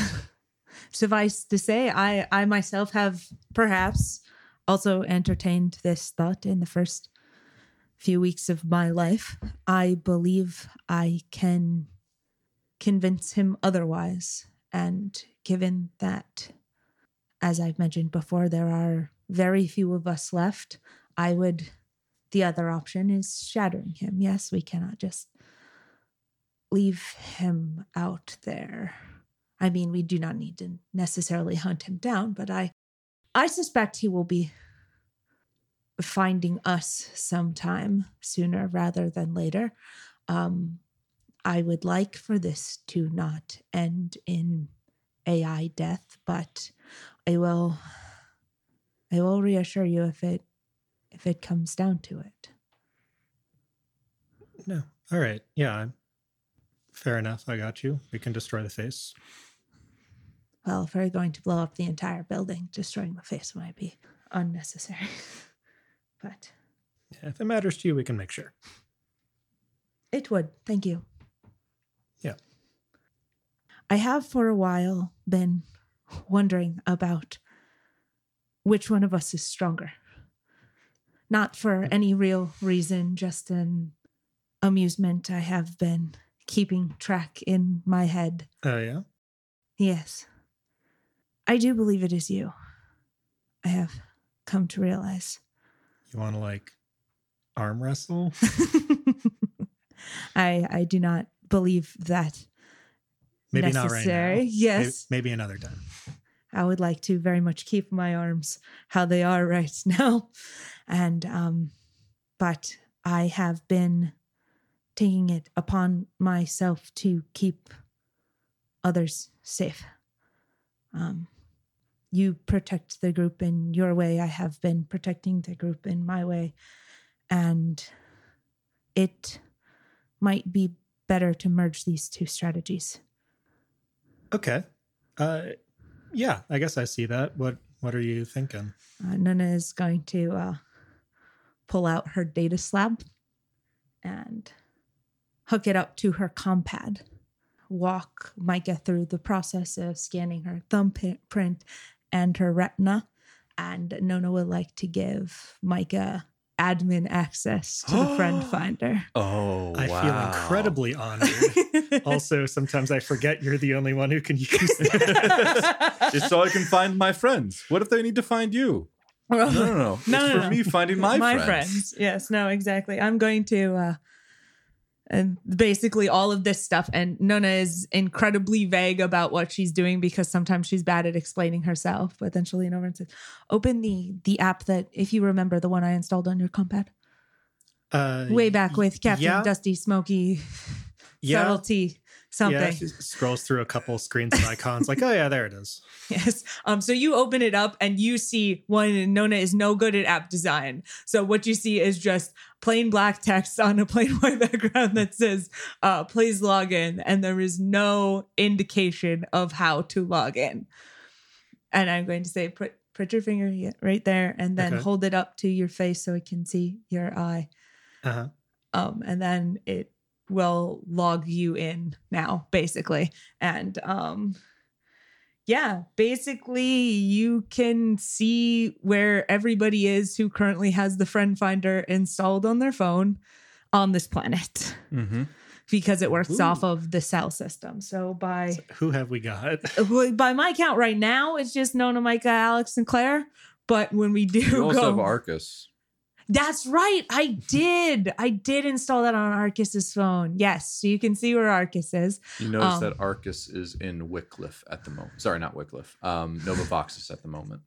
suffice to say, I I myself have perhaps also entertained this thought in the first few weeks of my life. I believe I can convince him otherwise. And given that, as I've mentioned before, there are very few of us left, I would. The other option is shattering him. Yes, we cannot just leave him out there. I mean, we do not need to necessarily hunt him down, but I I suspect he will be finding us sometime sooner rather than later. Um, I would like for this to not end in AI death, but I will I will reassure you if it if it comes down to it. No. All right. Yeah. Fair enough. I got you. We can destroy the face. Well, if we're going to blow up the entire building, destroying the face might be unnecessary. but Yeah, if it matters to you, we can make sure. it would. Thank you. Yeah. I have for a while been wondering about which one of us is stronger. Not for any real reason, just an amusement. I have been keeping track in my head. Oh yeah. Yes. I do believe it is you. I have come to realize. You want to like arm wrestle? I I do not believe that Maybe not right necessary. now. Maybe, Yes. maybe another time. I would like to very much keep my arms how they are right now. And um but I have been taking it upon myself to keep others safe. Um you protect the group in your way. I have been protecting the group in my way. And it might be better to merge these two strategies. Okay. Uh, yeah. I guess I see that. What What are you thinking? Uh, Nona is going to uh, pull out her data slab and hook it up to her compad. Walk Micah through the process of scanning her thumbprint and her retina. And Nona would like to give Micah admin access to the friend finder. Oh, I wow. feel incredibly honored. also, sometimes I forget you're the only one who can use that. Just so I can find my friends. What if they need to find you? No, no, no. It's No, no, for no. me finding my, friends. Yes, no, exactly. I'm going to uh and basically all of this stuff. And Nona is incredibly vague about what she's doing because sometimes she's bad at explaining herself, but then she'll lean over and say, "Open the the app that if you remember the one I installed on your compad. Uh, way back with Captain yeah. Dusty Smoky yeah, Subtlety something." Yeah, she scrolls through a couple screens of icons, like, oh yeah, there it is. Yes. Um, so you open it up and you see one Nona is no good at app design. So what you see is just plain black text on a plain white background that says, uh, please log in. And there is no indication of how to log in. And I'm going to say, put put your finger right there and then Okay. hold it up to your face so it can see your eye. Uh-huh. Um, and then it will log you in now, basically. And um yeah, basically you can see where everybody is who currently has the friend finder installed on their phone on this planet Mm-hmm. because it works Ooh. off of the cell system. So by So who have we got? by my count right now, it's just Nona, Micah, Alex, and Claire. But when we do You also go, have Arcus. That's right. I did. I did install that on Arcus's phone. Yes, so you can see where Arcus is. You notice Um, that Arcus is in Wycliffe at the moment. Sorry, not Wycliffe. Um, Nova Voxus at the moment.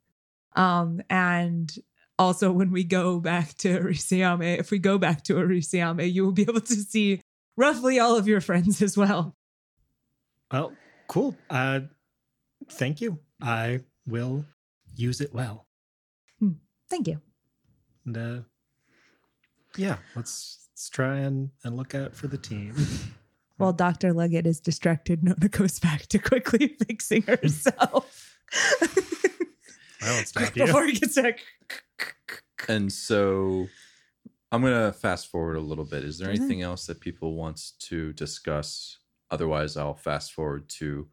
Um, and also when we go back to Arisiame, if we go back to Arisiame, you will be able to see roughly all of your friends as well. Well, cool. Uh, thank you. I will use it well. Thank you. And uh, yeah, let's let's try and, and look out for the team. While Dr. Leggett is distracted, Nona goes back to quickly fixing herself. I won't stop you. Before he gets back. And so I'm going to fast forward a little bit. Is there Mhm. anything else that people wants to discuss? Otherwise, I'll fast forward to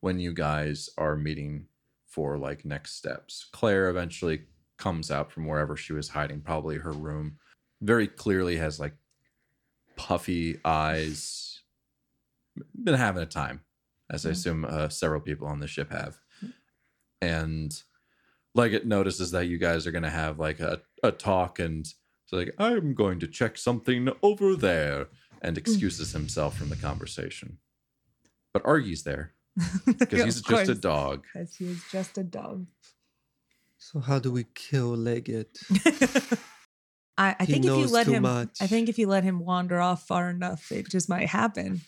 when you guys are meeting for like next steps. Claire eventually comes out from wherever she was hiding, probably her room. Very clearly has like puffy eyes. Been having a time, as I Mhm. assume uh, several people on the ship have. And Leggett notices that you guys are going to have like a, a talk and it's like, I'm going to check something over there and excuses himself from the conversation. But Argy's there because he's just a dog. Because he is just a dog. So how do we kill Leggett? I, I think if you let him, much. I think if you let him wander off far enough, it just might happen.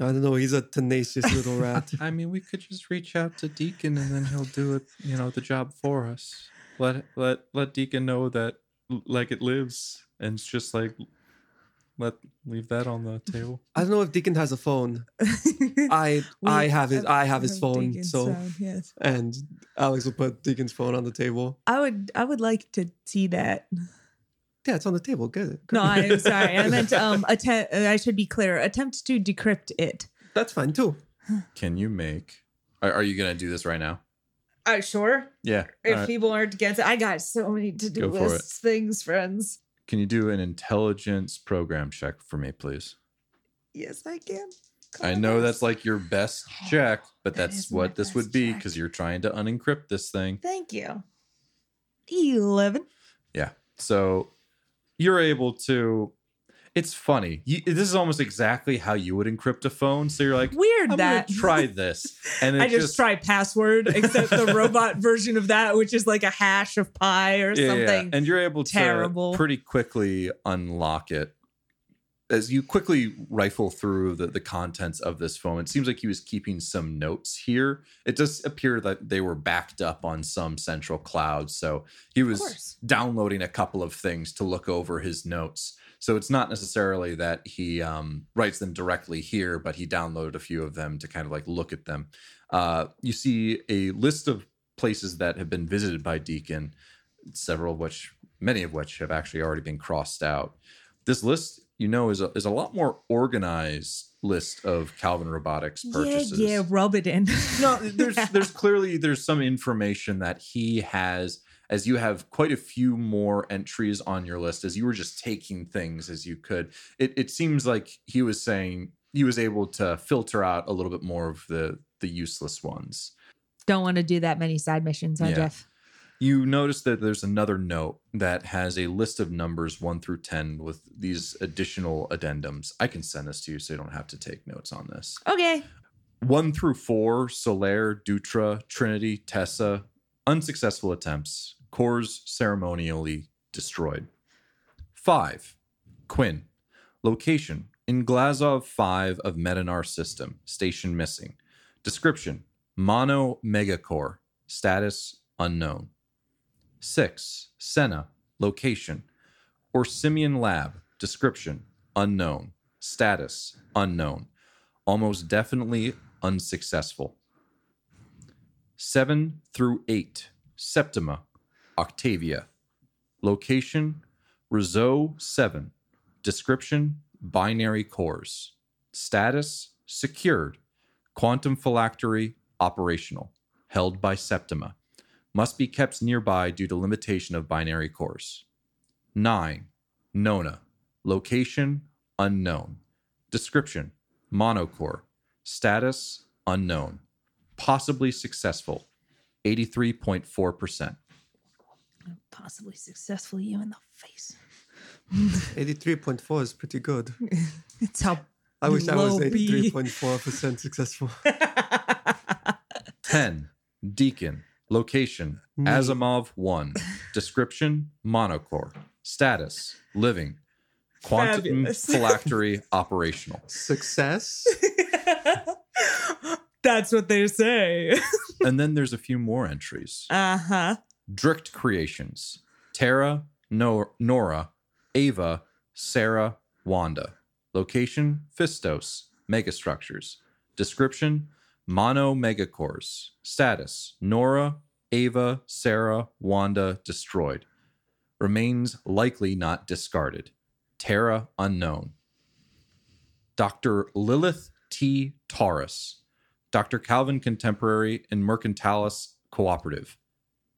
I don't know. He's a tenacious little rat. I mean, we could just reach out to Deacon and then he'll do it, you know, the job for us. Let let let Deacon know that like it lives and it's just like let leave that on the table. I don't know if Deacon has a phone. I We I have his I have his phone. Deacon's So phone, yes. and Alex will put Deacon's phone on the table. I would I would like to see that. Yeah, it's on the table. Get it. No, I'm sorry. I meant um attempt I should be clear. Attempt to decrypt it. That's fine too. Can you make are, are you gonna do this right now? Uh, sure. Yeah. If all right. people aren't against it, I got so many to do Go for it. lists things, friends. Can you do an intelligence program check for me, please? Yes, I can. I know that's like your best check, but That that's what this would be because you're trying to unencrypt this thing. Thank you. Eleven. Yeah. So you're able to. It's funny. You, this is almost exactly how you would encrypt a phone. So you're like, Weird I'm that try this, and I just, try password, except the robot version of that, which is like a hash of pi or Yeah, yeah, something. and you're able to terrible. pretty quickly unlock it as you quickly rifle through the, the contents of this phone. It seems like he was keeping some notes here. It does appear that they were backed up on some central cloud, so he was downloading a couple of things to look over his notes. So it's not necessarily that he um, writes them directly here, but he downloaded a few of them to kind of like look at them. Uh, you see a list of places that have been visited by Deacon, several of which, many of which have actually already been crossed out. This list, you know, is a, is a lot more organized list of Calvin Robotics purchases. Yeah, yeah, rub it in. no, there's there's clearly there's some information that he has as you have quite a few more entries on your list as you were just taking things as you could. It it seems like he was saying he was able to filter out a little bit more of the the useless ones. Don't want to do that many side missions, huh, Yeah. Jeff? You notice that there's another note that has a list of numbers 1 through 10 with these additional addendums. I can send this to you so you don't have to take notes on this. Okay. One through four, Solaire, Dutra, Trinity, Tessa, unsuccessful attempts, cores ceremonially destroyed. Five, Quinn, location in Glazov 5 of Medinar system, station missing. Description mono megacore, status unknown. Six, Senna, location Orsimian lab, description unknown, status unknown almost definitely unsuccessful. Seven through eight, Septima, Octavia. Location, Rizzo 7. Description, binary cores. Status, secured. Quantum phylactery, operational. Held by Septima. Must be kept nearby due to limitation of binary cores. 9. Nona. Location, unknown. Description, monocore. Status, unknown. Possibly successful, 83.4%. Possibly successful you in the face. 83.4 is pretty good. It's how I wish I was Low B. 83.4% successful. 10. Deacon. Location, Me. Asimov 1. Description, monocore. Status, living. Quantum Fabulous. phylactery, operational. Success? That's what they say. and then there's a few more entries. Uh huh. Drict Creations, Terra, Nor- Nora, Ava, Sarah, Wanda. Location, Fistos, Megastructures. Description, Mono Megacores. Status, Nora, Ava, Sarah, Wanda, destroyed. Remains likely not discarded. Terra unknown. Dr. Lilith T. Taurus. Dr. Calvin Contemporary and Mercantalis Cooperative.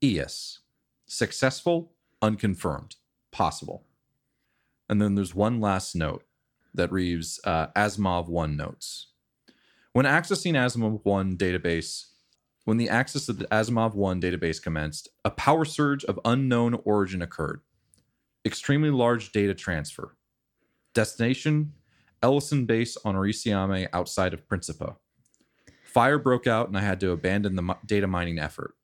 ES. Successful, unconfirmed, possible. And then there's one last note that Reeves uh, Asimov 1 notes. When accessing Asimov 1 database, when the access of the Asimov 1 database commenced, a power surge of unknown origin occurred. Extremely large data transfer. Destination Ellison base on Orisiame outside of Principa. Fire broke out and I had to abandon the data mining effort.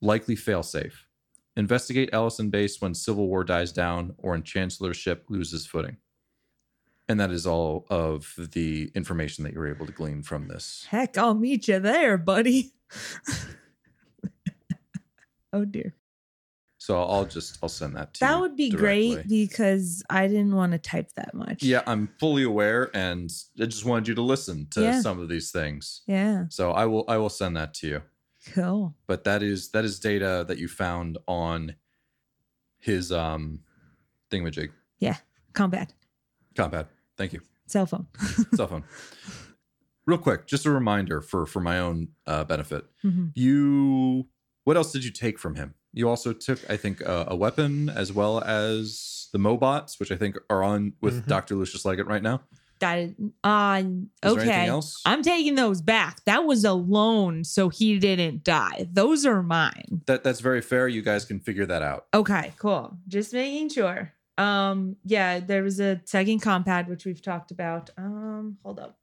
Likely failsafe. Investigate Ellison base when Civil War dies down or when Chancellor's ship loses footing. And that is all of the information that you were able to glean from this. Heck, I'll meet you there, buddy. oh dear. So I'll just I'll send that to you. That would be great because I didn't want to type that much. Yeah, I'm fully aware, and I just wanted you to listen to Yeah. some of these things. Yeah. So I will I will send that to you. Cool. But that is that is data that you found on his um thingamajig Yeah. Combat. compad. Thank you. Cell phone. Cell phone. Real quick, just a reminder for for my own uh, benefit. Mhm. You what else did you take from him? You also took, I think, uh, a weapon as well as the Mobots, which I think are on with Mhm. Doctor Lucius Leggett right now. That uh Is anything okay. else? I'm taking those back. That was a loan, so he didn't die. Those are mine. That that's very fair. You guys can figure that out. Okay, cool. Just making sure. Um, yeah, there was a second compad which we've talked about. Um, hold up.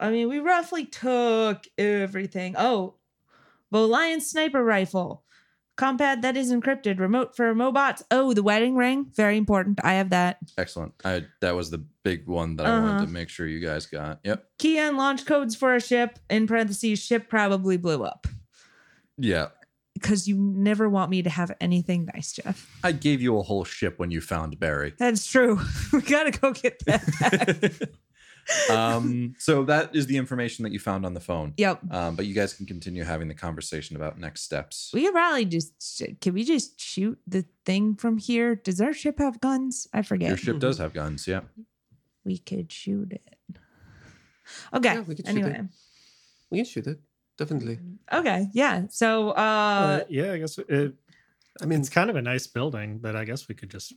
I mean, we roughly took everything. Oh, Voliant sniper rifle. Compad that is encrypted. Remote for Mobots. Oh, the wedding ring. Very important. I have that. Excellent. I that was the big one that I wanted Uh-huh. to make sure you guys got. Yep. Key and launch codes for a ship. In parentheses, ship probably blew up. Yeah. Because you never want me to have anything nice, Jeff. I gave you a whole ship when you found Barry. That's true. we gotta go get that back. um, so that is the information that you found on the phone. yep. Um, but you guys can continue having the conversation about next steps. We could probably just can we just shoot the thing from here? Does our ship have guns? I forget. Your ship does have guns, yeah. we could shoot it. Okay. Yeah, we could shoot it. We can shoot it. Definitely. Okay. Yeah. So uh Uh, yeah, I guess it, I mean, it's kind of a nice building, but I guess we could just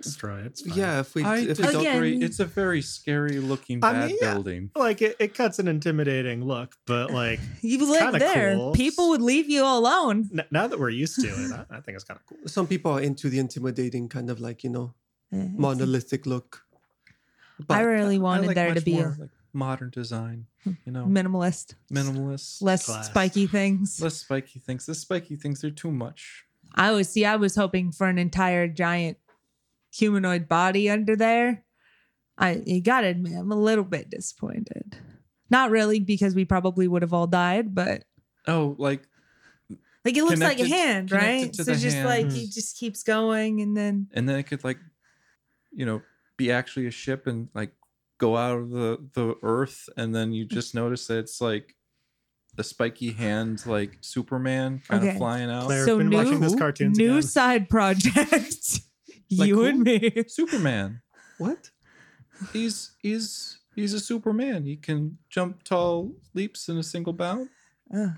destroy it. Yeah, if we I if we Again- don't disagree. It's a very scary looking I bad mean, yeah. building. like it, it cuts an intimidating look, but like you live kinda there. cool. People would leave you alone. n- now that we're used to it, I, I think it's kind of cool. some people are into the intimidating kind of like, you know, Eh, monolithic look. I But really I wanted like there to be more, a like modern design, hmm. you know, minimalist, minimalist, less Class. spiky things. less spiky things. The spiky things are too much. I was see. I was hoping for an entire giant humanoid body under there. I you gotta admit, I'm a little bit disappointed. Not really, because we probably would have all died, but Oh, like like it looks like a hand, right? So just hand. like he just keeps going, and then and then it could like you know be actually a ship and like go out of the the earth and then you just notice that it's like a spiky hand like superman kind Okay. of flying out Claire- I've so been new watching those cartoons new again. side project. You who? and me. superman What? he's he's he's a superman he can jump tall leaps in a single bound Ugh.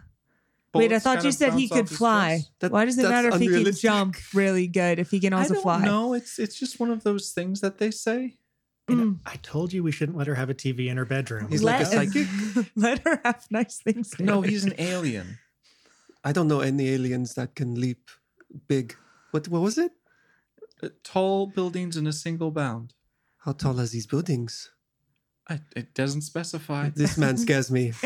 Wait, I thought you said he could fly. That- Why does it matter if he can jump really good if he can also I don't fly? No, It's it's just one of those things that they say. You know, Mm. I told you we shouldn't let her have a TV in her bedroom. He's like a let, psychic? let her have nice things. No, do. he's an alien. I don't know any aliens that can leap big. What what was it? Uh, tall buildings in a single bound. How tall are these buildings? I, it doesn't specify. This man scares me.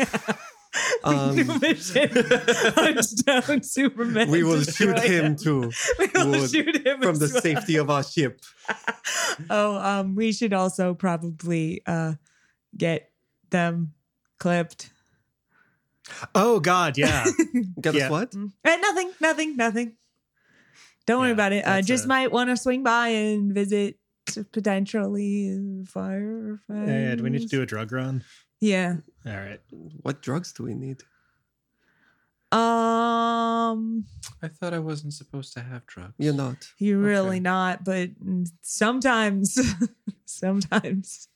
Um, New mission. Hunts down Superman. we will shoot him too We will Would- shoot him from the well. safety of our ship. oh, um, we should also probably uh get them clipped. Oh God, yeah. Get Yeah. us what? Eh, nothing, nothing, nothing. Don't worry Yeah, about it. Uh, just a- might want to swing by and visit potentially fire. Hey, do we need to do a drug run? Yeah. All right. What drugs do we need? Um, I thought I wasn't supposed to have drugs. You're not. you're really Okay. not, but sometimes, sometimes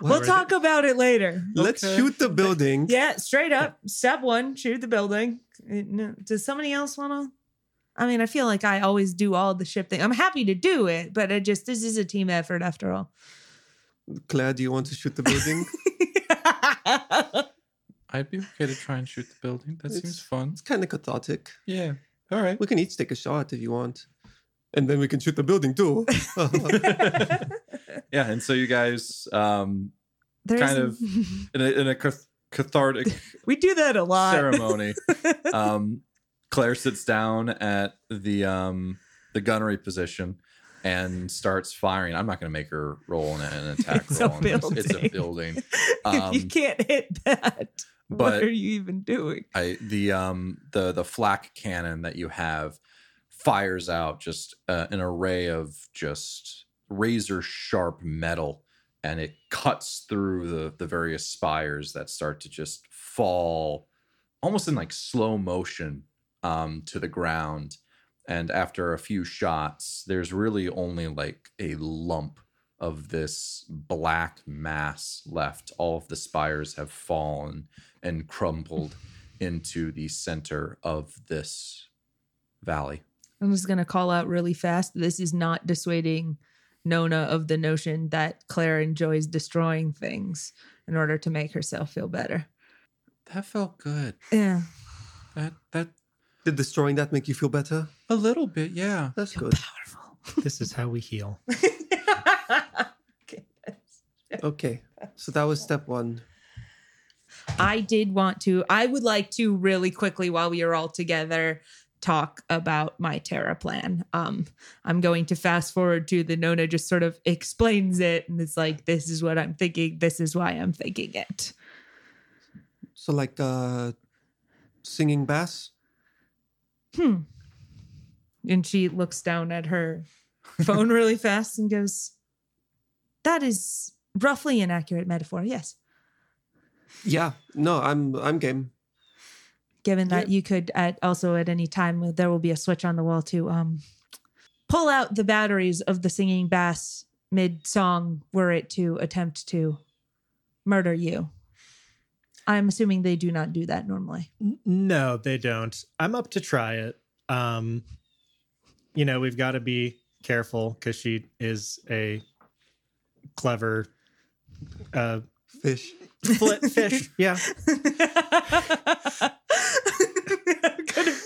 we'll Alright. talk about it later. Let's Okay. shoot the building. Yeah, straight up. Step one: shoot the building. Uh, no- Does somebody else want to? I mean, I feel like I always do all the ship thing. I'm happy to do it, but I just this is a team effort after all. Claire, do you want to shoot the building? I'd be okay to try and shoot the building. That It's- seems fun. it's kind of cathartic. Yeah. All right. We can each take a shot if you want. And then we can shoot the building too. Yeah, and so you guys, um, There's, Kind of in a, in a cathartic we do that a lot. ceremony, um, Claire sits down at the um, the gunnery position and starts firing. I'm not going to make her roll an, an attack It's a roll. on this. It's a building. building. if you Um, can't hit that, but what are you even doing? I the um the the flak cannon that you have fires out just uh, an array of just razor sharp metal and it cuts through the the various spires that start to just fall almost in like slow motion um to the ground and after a few shots there's really only like a lump of this black mass left all of the spires have fallen and crumbled into the center of this valley. I'm just gonna call out really fast. This is not dissuading Nona of the notion that Claire enjoys destroying things in order to make herself feel better. That felt good. Yeah. That that Did destroying that make you feel better? a little bit, yeah. That's good. Powerful. This is how we heal. Okay. Okay. So that was step one. I did want to, I would like to really quickly while we are all together talk about my Terra plan. Um, I'm going to fast forward to the Nona just sort of explains it and it's like, this is what I'm thinking, this is why I'm thinking it. So like uh singing bass? Hmm. And she looks down at her phone really fast and goes, That is roughly an accurate metaphor, yes. Yeah. No, I'm I'm game. given that you could at also at any time there will be a switch on the wall to um pull out the batteries of the singing bass mid song were it to attempt to murder you i'm assuming they do not do that normally No, they don't. I'm up to try it. Um, you know, we've got to be careful because she is a clever uh, Fish. split fish. Yeah.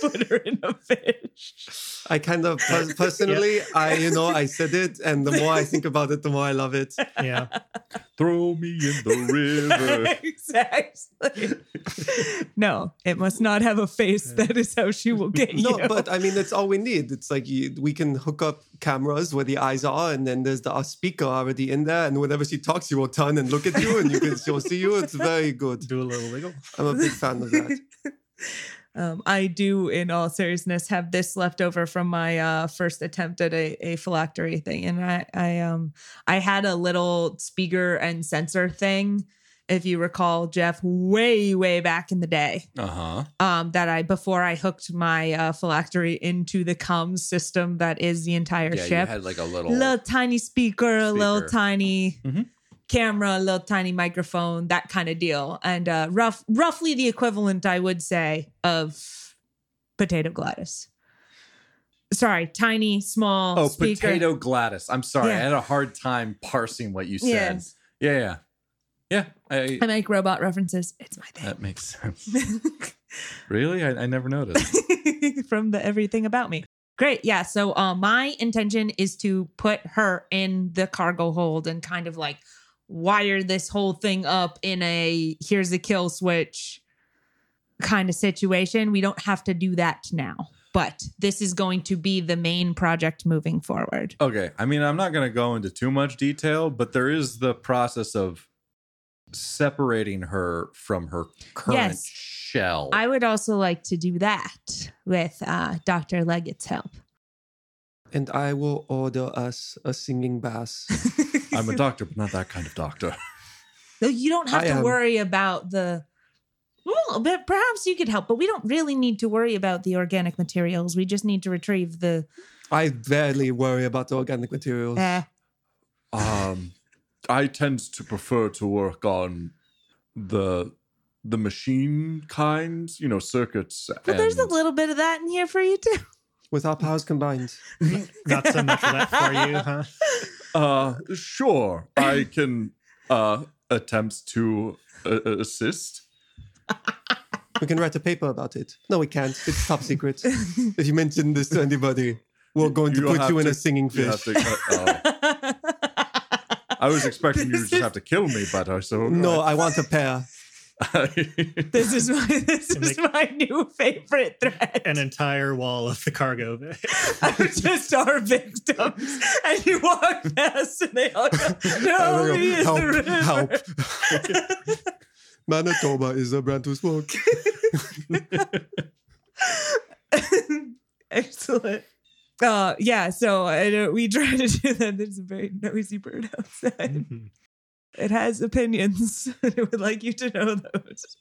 i'm gonna put her in a fish I kind of pers- personally, I you know, I said it, and the more I think about it, the more I love it. Yeah. Throw me in the river. exactly no it must not have a face that is how she will get No, you but I mean, that's all we need. It's like you, we can hook up cameras where the eyes are, and then there's the uh, speaker already in there, and whenever she talks, she will turn and look at you, and you can she'll see you. It's very good. Do a little wiggle. I'm a big fan of that. Um, I do, in all seriousness, have this left over from my uh, first attempt at a, a phylactery thing, and I, I, um, I had a little speaker and sensor thing, if you recall, Jeff, way, way back in the day. Uh-huh. Um, that I before I hooked my uh, phylactery into the comms system that is the entire Yeah, you ship. had like a little, little tiny speaker, a little Speaker. tiny Mhm. Camera, a little tiny microphone, that kind of deal. And uh rough roughly the equivalent, I would say, of potato GLaDOS. Sorry, tiny, small Oh, speaker. potato GLaDOS. I'm sorry. Yeah. I had a hard time parsing what you said. Yes. Yeah, yeah. Yeah, I, I make robot references. It's my thing. that makes sense. really? I, I never noticed. From the everything about me. Great. Yeah. So uh, my intention is to put her in the cargo hold and kind of like wire this whole thing up in a here's a kill switch kind of situation. We don't have to do that now, but this is going to be the main project moving forward. Okay. I mean, I'm not going to go into too much detail, but there is the process of separating her from her current Yes. shell. I would also like to do that with uh, Dr. Leggett's help. And I will order us a singing bass. I'm a doctor, but not that kind of doctor. No, you don't have I to am. worry about the. Well, but perhaps you could help, but we don't really need to worry about the organic materials. We just need to retrieve the. I barely worry about the organic materials. Uh, Um, I tend to prefer to work on the the machine kinds, you know, circuits. but there's a little bit of that in here for you too. With our powers combined. Not so much left for you, huh? Uh, sure, I can uh attempt to uh, assist. We can write a paper about it. No, we can't. It's top secret. if you mention this to anybody, we're going to put have you in to- a singing You have fish. to, uh, oh. I was expecting you to just have to kill me, but I so No, I want a pair. This is my this And is they- my new favorite threat. An entire wall of the cargo bay. are just our victims, and you walk past, and they all go, "No, he is help, the river." help. Manitoba is a brand to smoke. Excellent. Uh, yeah. So I know we try to do that. There's a very noisy bird outside. Mhm. It has opinions. I would like you to know those.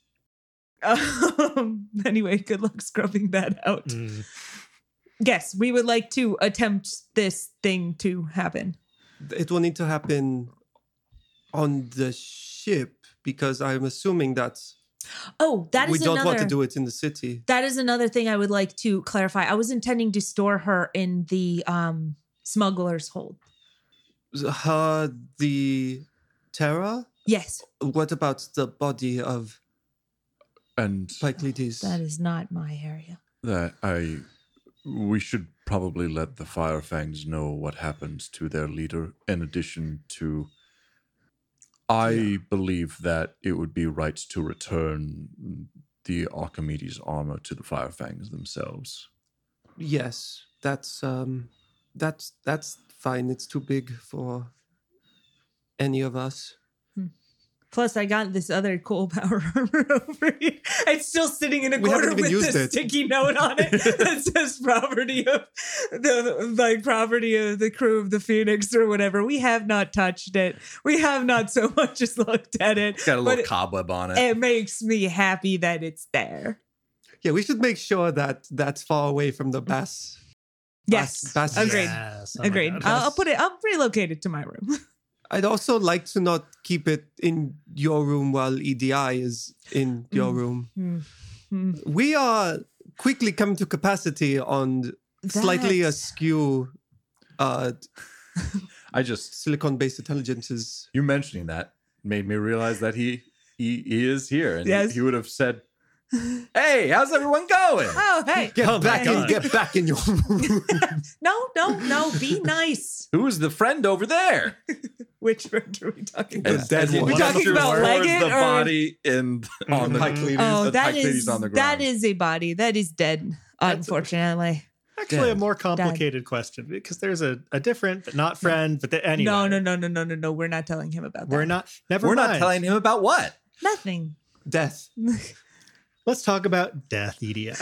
Um, anyway, good luck scrubbing that out. Mm. Yes, we would like to attempt this thing to happen. It will need to happen on the ship because I'm assuming that Oh, that is we don't another. want to do it in the city. That is another thing I would like to clarify. I was intending to store her in the um smuggler's hold. Her, the Terra? Yes, What about the body of and Pycleides? that is not my area. that I we should probably let the Firefangs know what happened to their leader in addition to I believe that it would be right to return the Archimedes armor to the Firefangs themselves. Yes, that's um, that's that's fine. It's too big for any of us. Hmm. Plus, I got this other cool power armor over here. It's still sitting in a We corner with used the it. sticky note on it that says "property of the like property of the crew of the Phoenix" or whatever. We have not touched it. We have not so much as looked at it. It's got a little cobweb on it. it makes me happy that it's there. Yeah, we should make sure that that's far away from the bass. Yes, Bass- agreed. Yes. Oh Agreed. I'll, I'll put it. I'll relocate it to my room. I'd also like to not keep it in your room while EDI is in your Mm. room. Hmm. Hmm. We are quickly coming to capacity on slightly askew uh, I just silicon-based intelligences. you mentioning that made me realize that he he, he is here and Yes. he would have said, "Hey, how's everyone going?" Oh, hey. Get Oh back in, get back in your room. No, no, no. Be nice. Who's the friend over there? Which friend are we talking The about? dead one. We talking about towards Leggett the or- body in on the Mhm. Oh, the that Pycleides is on the ground. is a body that is dead. That's- Unfortunately, Actually, a more complicated question because there's a, a different, but not friend. But the, anyway, no, no, no, no, no, no, no. We're not telling him about that. We're not. Never We're mind. not telling him about what. nothing. Death. Let's talk about death, EDI.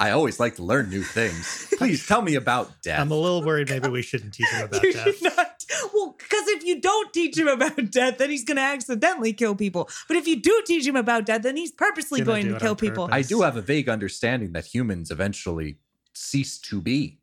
I always like to learn new things. Please tell me about death. I'm a little worried. Maybe we shouldn't teach him about You death. not. Well, because if you don't teach him about death, then he's going to accidentally kill people. But if you do teach him about death, then he's purposely Gonna going to kill people. purpose. I do have a vague understanding that humans eventually cease to be.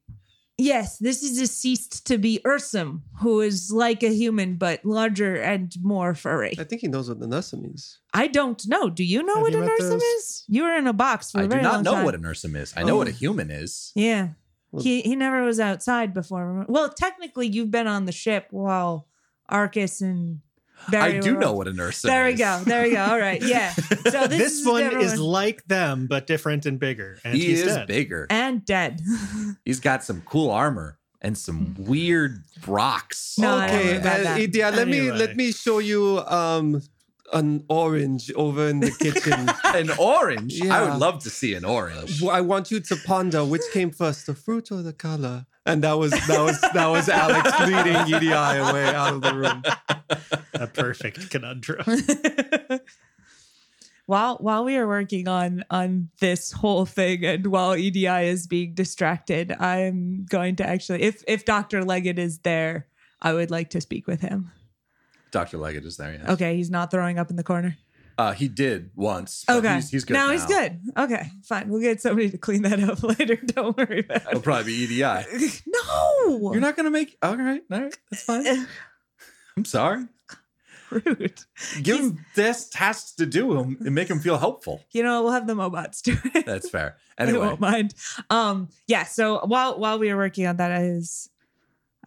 Yes, this is a ceased to be Ursum, who is like a human but larger and more furry. I think he knows what the Nussum is. I don't know. Do you know Have what you an Ursum those? is? You were in a box for a I do not long know time. what an ursum is. I know what a Oh. human is. Yeah. Well- He he never was outside before. Well, technically you've been on the ship while Arcus and Barry I do were- know what an ursum There we go. There we go. All right. Yeah. So this, this is one the is different like them, but different and bigger. And He he's is dead. bigger. and dead. He's got some cool armor and some weird rocks. No, okay, know uh, that. Idia, let me let me show you um an orange over in the kitchen. An orange. I would love to see an orange. I want you to ponder which came first, the fruit or the color. And that was that was that was Alex leading EDI away out of the room. A perfect conundrum. while while we are working on on this whole thing and while EDI is being distracted, I'm going to actually if if Dr. Leggett is there, I would like to speak with him. Dr. Leggett is there, yes. Okay, he's not throwing up in the corner. Uh, he did once. Okay. He's, he's good now, now. he's good. Okay, fine. We'll get somebody to clean that up later. Don't worry about It'll it. probably be EDI. No. You're not going to make. All right. All right. That's fine. I'm sorry. rude. Give He's- him this tasks to do him and make him feel helpful. You know, we'll have the Mobots do it. That's fair. I Anyway, won't mind. Um, yeah. So while while we were working on that, I was,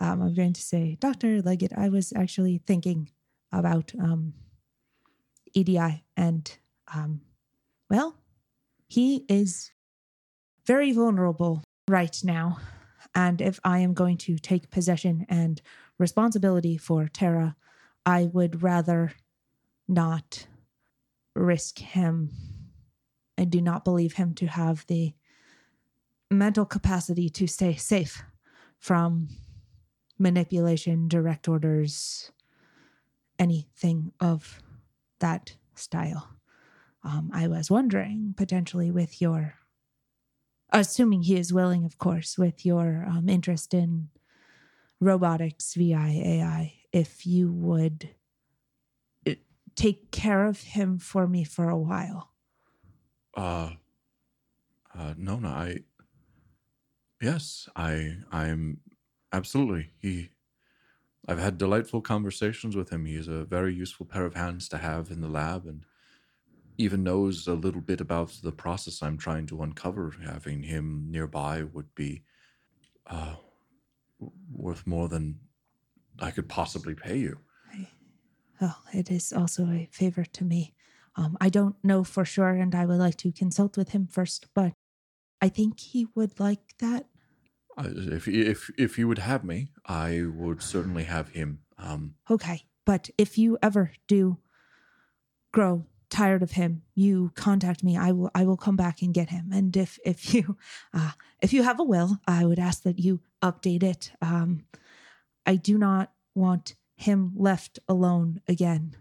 um, I'm going to say, Doctor Leggett, I was actually thinking about um, EDI, and um, well, he is very vulnerable right now, and if I am going to take possession and responsibility for Terra, I would rather not risk him. I do not believe him to have the mental capacity to stay safe from manipulation, direct orders, anything of that style. Um, I was wondering, potentially, with your, assuming he is willing, of course, with your um, interest in robotics, VI, AI, if you would uh, take care of him for me for a while. uh, uh, no, no, I. Yes, I, I'm absolutely. He, I've had delightful conversations with him. He's a very useful pair of hands to have in the lab, and even knows a little bit about the process I'm trying to uncover. Having him nearby would be, uh, worth more than I could possibly pay you. Oh, it is also a favor to me. Um, I don't know for sure, and I would like to consult with him first, but I think he would like that. If if if you would have me, I would certainly have him. Um, Okay, but if you ever do grow tired of him, you contact me. I will. I will come back and get him. And if if you uh, if you have a will, I would ask that you update it. Um, I do not want him left alone again.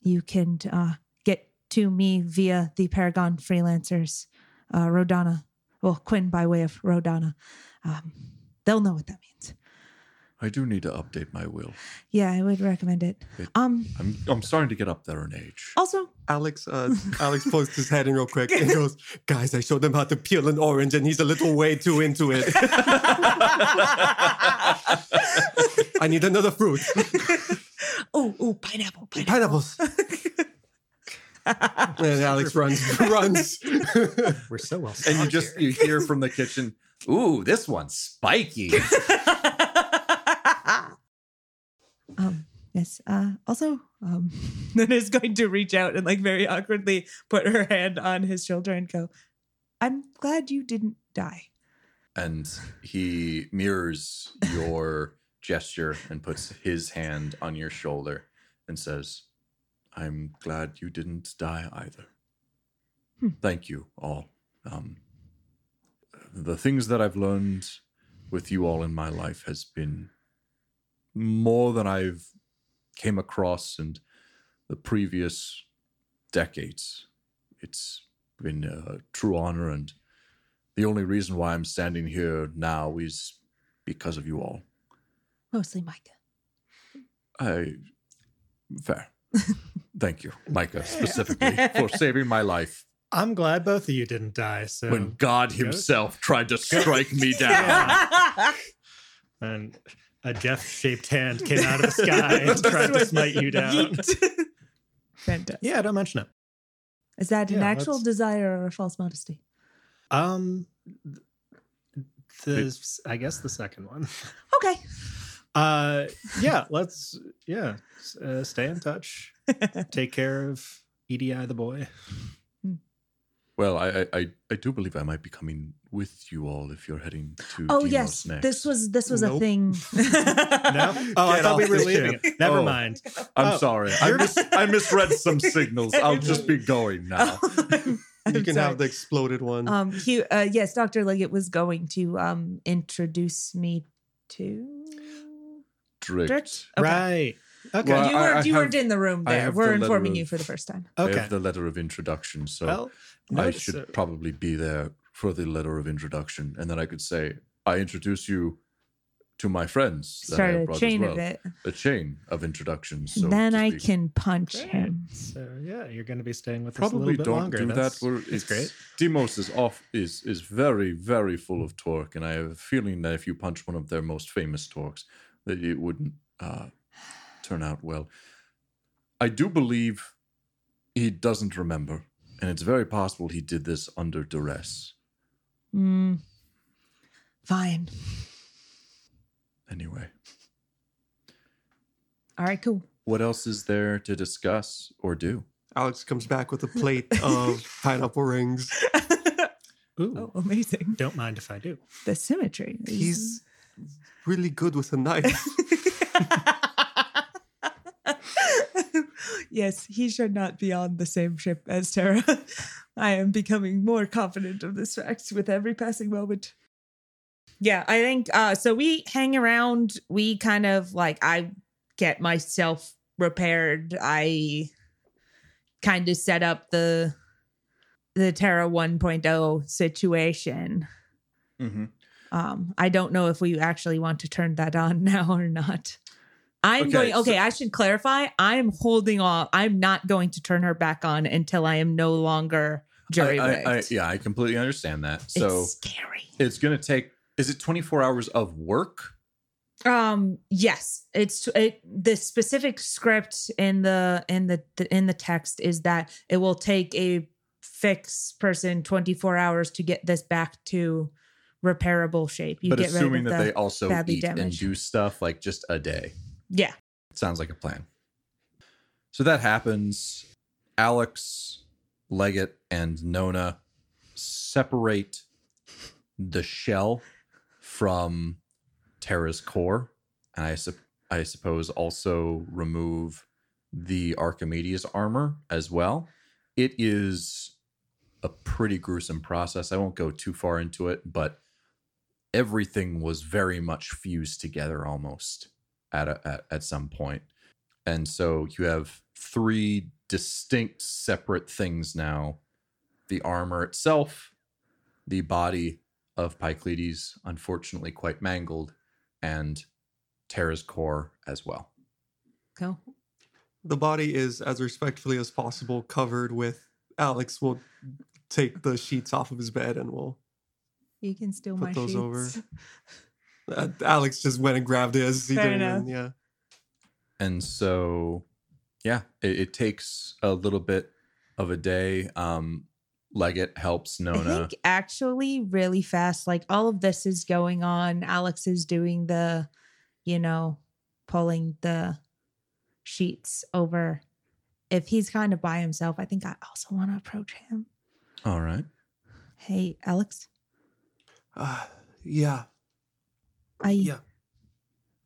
You can uh, get to me via the Paragon freelancers, uh, Rodana. Well, Quinn by way of Rodana. Um, they'll know what that means. I do need to update my will. Yeah, I would recommend it. It- Um. I'm I'm starting to get up there in age. Also, Alex, uh, Alex pokes his head in real quick and goes, "Guys, I showed him how to peel an orange, and he's a little way too into it. I need another fruit. oh, oh, pineapple, pineapple. Pineapples." and Alex runs, runs. We're so well. and you just here. you hear from the kitchen, "Ooh, this one's spiky." um, yes. Uh, also, um, then is going to reach out and like very awkwardly put her hand on his shoulder and go, "I'm glad you didn't die." and he mirrors your gesture and puts his hand on your shoulder and says, "I'm glad you didn't die either. Hmm. Thank you all. Um, the things that I've learned with you all in my life has been more than I've came across in the previous decades. It's been a true honor and the only reason why I'm standing here now is because of you all. Mostly Micah. I fair. Thank you, Micah, specifically for saving my life I'm glad both of you didn't die. So when God Himself tried to strike me down. and a Jeff-shaped hand came out of the sky and tried to smite you down. Fantastic. Yeah, don't mention it. Is that an Yeah, actual let's- desire or a false modesty? Um, the I guess the second one. Okay. Uh, yeah, let's yeah, s- uh, stay in touch. Take care of EDI the boy. Well, I, I I I do believe I might be coming with you all if you're heading to. oh Deimos yes, next. this was this was a thing. No, oh, I thought we were leaving Never Oh. mind. I'm Oh, sorry. I mis- I misread some signals. I'll just be going now. I'm you can sorry. have the exploded one. Um, he, uh, yes, Dr. Leggett was going to um, introduce me to Drift. Drift. Okay. Right. Okay. Well, you I- weren't I you have- weren't in the room there. We're the informing of- you for the first time. I okay. have the letter of introduction, so well, I should it. probably be there for the letter of introduction, and then I could say, "I introduce you to my friends." that I Start have a brought as chain well." of it. A chain of introductions. So then I can punch Great. him. So yeah, you're going to be staying with us a probably little bit don't longer. do that's, that. We're, that's it's great. Deimos is off is is very very full of torque, and I have a feeling that if you punch one of their most famous torques, that it wouldn't uh, turn out well. I do believe he doesn't remember, and it's very possible he did this under duress. Mm. Fine. Anyway, All right, cool. what else is there to discuss or do? Alex comes back with a plate of pineapple rings. Ooh, oh, amazing. don't mind if I do. The symmetry. He's really good with a knife. yes, he should not be on the same ship as Terra. I am becoming more confident of this fact with every passing moment. Yeah, I think uh so we hang around, we kind of like I get myself repaired. I kind of set up the the Terra 1.0 situation. Mm-hmm. Um, I don't know if we actually want to turn that on now or not. I'm Okay, going. Okay, so- I should clarify. I'm holding off. I'm not going to turn her back on until I am no longer jury I. I, I, yeah, I completely understand that. So it's scary. it's going to take. Is it 24 hours of work? Um. Yes, it's it, the specific script in the in the, in the text is that it will take a fix person 24 hours to get this back to repairable shape. You but get assuming rid that the, they also eat and do stuff like just a day. Yeah. Sounds like a plan. So that happens. Alex, Leggett, and Nona separate the shell from Terra's core. And I, sup- I suppose also remove the Archimedes armor as well. It is a pretty gruesome process. I won't go too far into it, but everything was very much fused together almost at a, at, at some point. And so you have three distinct separate things now. The armor itself, the body of Pycleides, unfortunately quite mangled, and Terra's core as well. Cool. the body is as respectfully as possible covered with Alex will take the sheets off of his bed and we'll You can steal Put my those sheets. over. uh, Alex just went and grabbed his. He Fair didn't enough. even- yeah. and so yeah it, it takes a little bit of a day um leggett helps I nona think actually really fast, like all of this is going on. Alex is doing the, you know, pulling the sheets over. If he's kind of by himself, I think I also want to approach him. all right Hey, Alex, Uh, yeah. I Yeah.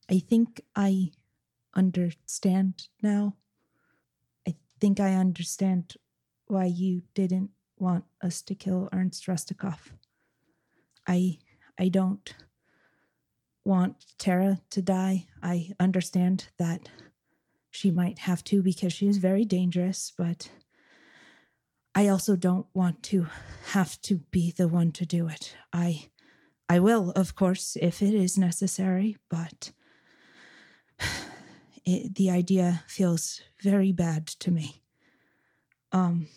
I think I understand now. I think I understand why you didn't want us to kill Ernst Rustikov. I I don't want Terra to die. I understand that she might have to because she is very dangerous, but I also don't want to have to be the one to do it. I I will, of course, if it is necessary, but it, the idea feels very bad to me. Um,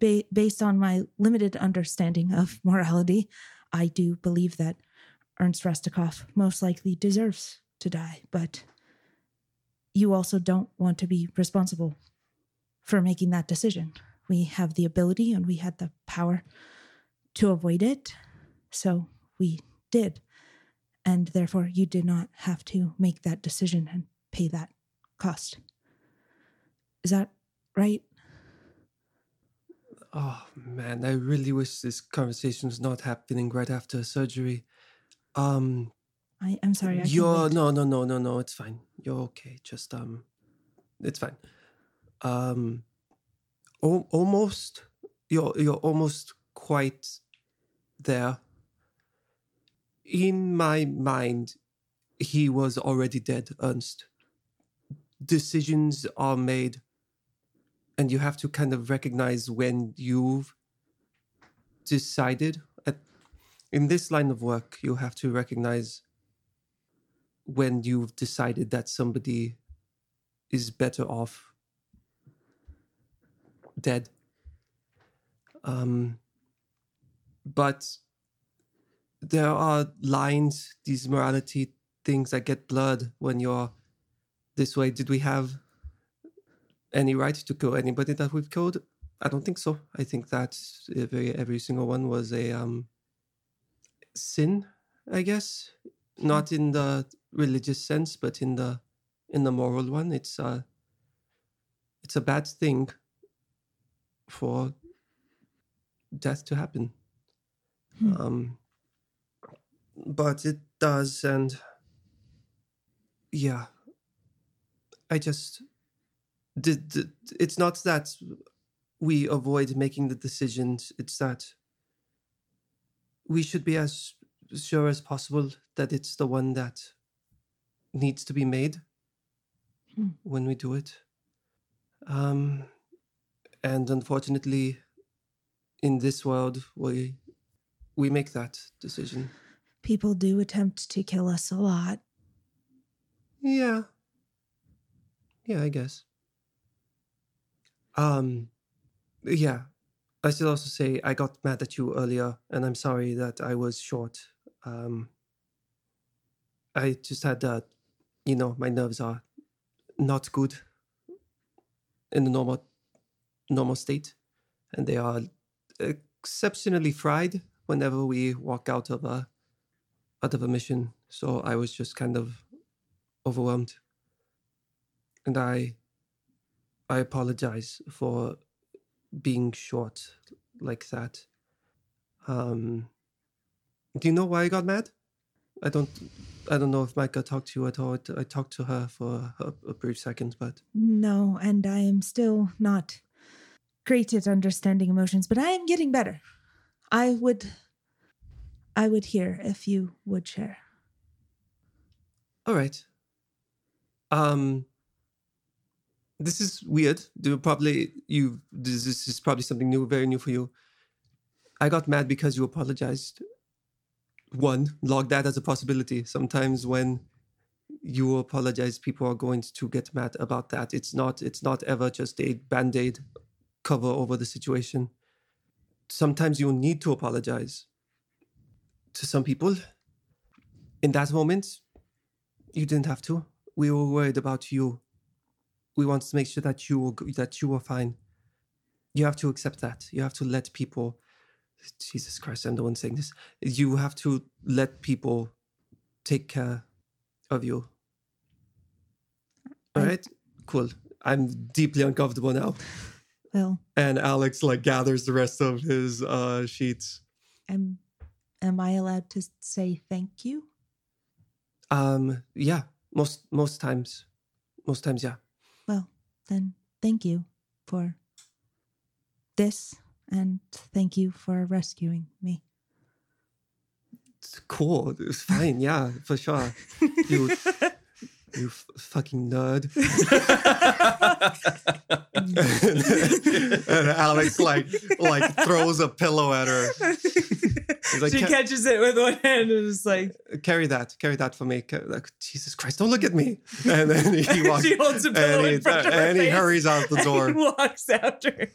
ba- based on my limited understanding of morality, I do believe that Ernst Rustikov most likely deserves to die, but you also don't want to be responsible for making that decision. We have the ability and we had the power to avoid it, so we did. And therefore, you did not have to make that decision and pay that cost. Is that right? Oh man, I really wish this conversation was not happening right after surgery. Um, I, I'm sorry. I you're no, no, no, no, no. It's fine. You're okay. Just um, it's fine. Um, al- almost. You're you're almost quite there. In my mind, he was already dead, Ernst. decisions are made and you have to kind of recognize when you've decided at, in this line of work you have to recognize when you've decided that somebody is better off dead um but there are lines these morality things that get blurred when you're this way. Did we have any right to kill anybody that we've killed? I don't think so. I think that every every single one was a um sin i guess. Not in the religious sense but in the in the moral one. It's uh it's a bad thing for death to happen. Hmm. um but it does and yeah. I just did it's not that we avoid making the decisions it's that we should be as sure as possible that it's the one that needs to be made Hmm. when we do it. Um and unfortunately in this world we we make that decision People do attempt to kill us a lot. Yeah. Yeah, I guess. Um yeah. I should also say I got mad at you earlier and I'm sorry that I was short. Um I just had uh you know, my nerves are not good in the normal normal state and they are exceptionally fried whenever we walk out of a out of a mission. So I was just kind of overwhelmed. And I I apologize for being short like that. Um do you know why I got mad? I don't I don't know if Micah talked to you at all. I talked to her for a, a brief second, but No, and I am still not great at understanding emotions, but I am getting better. I would I would hear if you would share. all right. Um this is weird. Do probably you this is probably something new, very new for you. I got mad because you apologized. One, log that as a possibility. Sometimes when you apologize, people are going to get mad about that. It's not it's not ever just a band-aid cover over the situation. Sometimes you need to apologize to some people. In that moment, you didn't have to. We were worried about you. We wanted to make sure that you were that you were fine. You have to accept that. You have to let people. Jesus Christ, I'm the one saying this. You have to let people take care of you. All right, cool. I'm deeply uncomfortable now. Well, And Alex like gathers the rest of his uh sheets. am am I allowed to say thank you? Um, yeah, most most times, most times, yeah. Well, then thank you for this and thank you for rescuing me. It's cool. It's fine. Yeah, for sure. You, you f- fucking nerd. and Alex like like throws a pillow at her. like, she catches it with one hand and is like uh, Carry that. Carry that for me. Like, Jesus Christ! Don't look at me. And then he walks. she holds a pillow and he, in front of her and he hurries out the and door. walks after.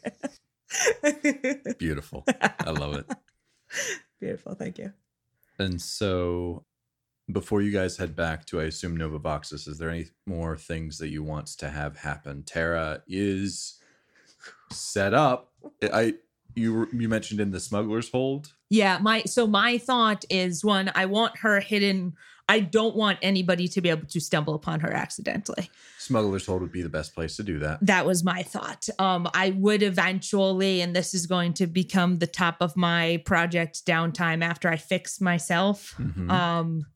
Beautiful. I love it. Beautiful, thank you. And so, before you guys head back to, I assume Novavoxus, is there any more things that you want to have happen? Terra is set up. I you you mentioned in the smuggler's hold. Yeah, my so my thought is one, I want her hidden. I don't want anybody to be able to stumble upon her accidentally. Smuggler's hold would be the best place to do that. That was my thought. Um, I would eventually, and this is going to become the top of my project downtime after I fix myself. Mhm. um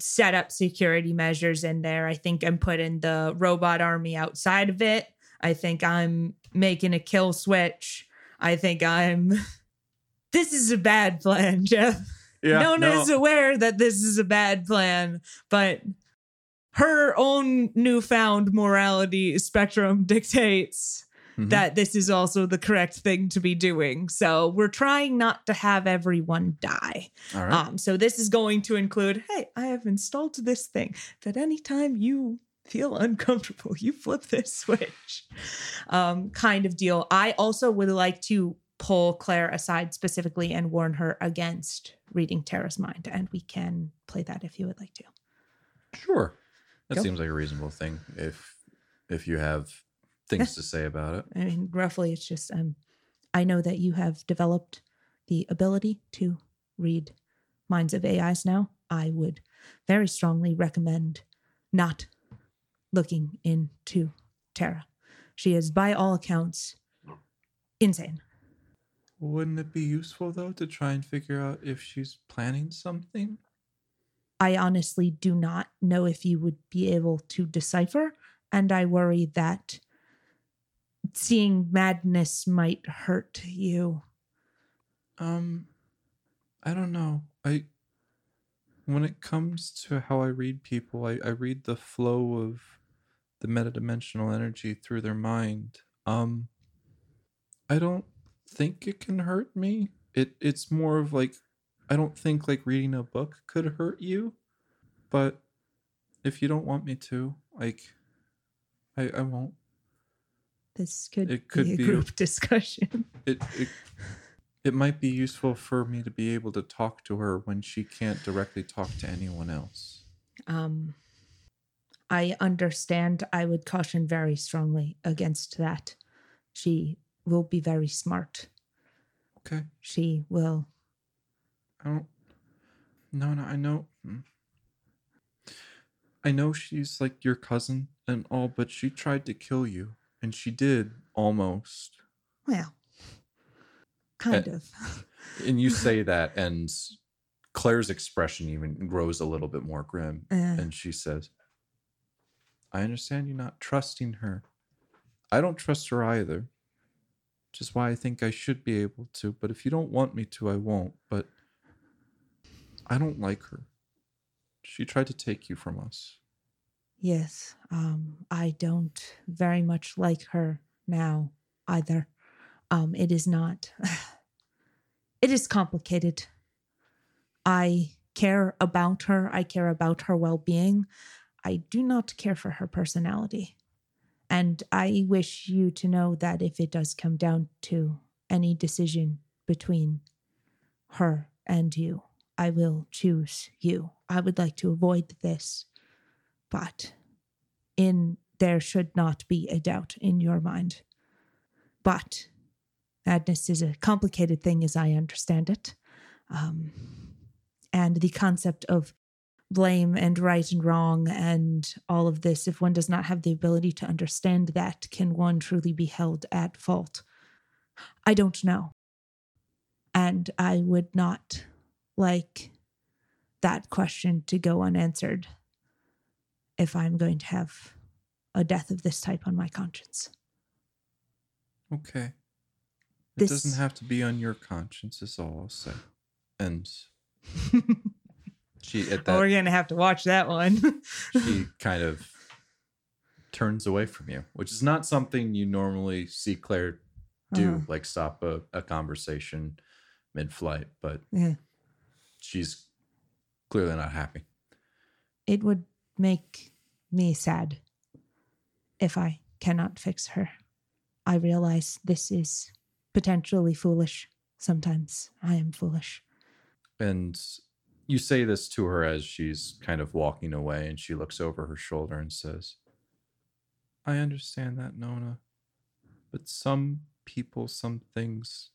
set up security measures in there. I think I'm putting the robot army outside of it. I think I'm making a kill switch. I think I'm this is a bad plan, Jeff. yeah, no one no, is aware that this is a bad plan, but her own newfound morality spectrum dictates Mhm. that this is also the correct thing to be doing. So we're trying not to have everyone die. All right. Um, so this is going to include, hey, I have installed this thing that anytime you feel uncomfortable, you flip this switch. Um, kind of deal. I also would like to pull Claire aside specifically and warn her against reading Terra's mind. And we can play that if you would like to. Sure. That Go. seems like a reasonable thing if if you have things to say about it. I mean, roughly, it's just um, I know that you have developed the ability to read minds of AIs now. I would very strongly recommend not looking into Terra. She is, by all accounts, insane. Wouldn't it be useful though to try and figure out if she's planning something? I honestly do not know if you would be able to decipher, and I worry that seeing madness might hurt you. Um I don't know. I when it comes to how I read people, I, I read the flow of the metadimensional energy through their mind. Um I don't think it can hurt me. It it's more of like I don't think like reading a book could hurt you, but if you don't want me to, like I I won't. This could, It could be a be group discussion. It it it might be useful for me to be able to talk to her when she can't directly talk to anyone else. Um, I understand. I would caution very strongly against that. She will be very smart. Okay. She will. I don't. No, no, I know. hmm. I know she's like your cousin and all, but she tried to kill you, and she did almost. Well, kind Uh, of. And you say that, and Claire's expression even grows a little bit more grim, Uh, and she says, "I understand you not trusting her. I don't trust her either, which is why I think I should be able to. But if you don't want me to, I won't. But I don't like her. She tried to take you from us. Yes. Um, I don't very much like her now either. Um, it is not. It is complicated. I care about her. I care about her well being. I do not care for her personality. And I wish you to know that if it does come down to any decision between her and you, I will choose you. I would like to avoid this, but in there should not be a doubt in your mind. But madness is a complicated thing as I understand it. Um, and the concept of blame and right and wrong and all of this, if one does not have the ability to understand that, can one truly be held at fault? I don't know. And I would not like that question to go unanswered if I'm going to have a death of this type on my conscience. Okay. It This- doesn't have to be on your conscience, is all I'll say. And she at Oh, we're gonna have to watch that one. she kind of turns away from you, which is not something you normally see Claire do, Uh-huh. like stop a, a conversation mid-flight, but yeah, she's clearly not happy. it would make me sad if I cannot fix her. I realize this is potentially foolish. Sometimes I am foolish. And you say this to her as she's kind of walking away, and she looks over her shoulder and says, I understand that, Nona, but some people, some things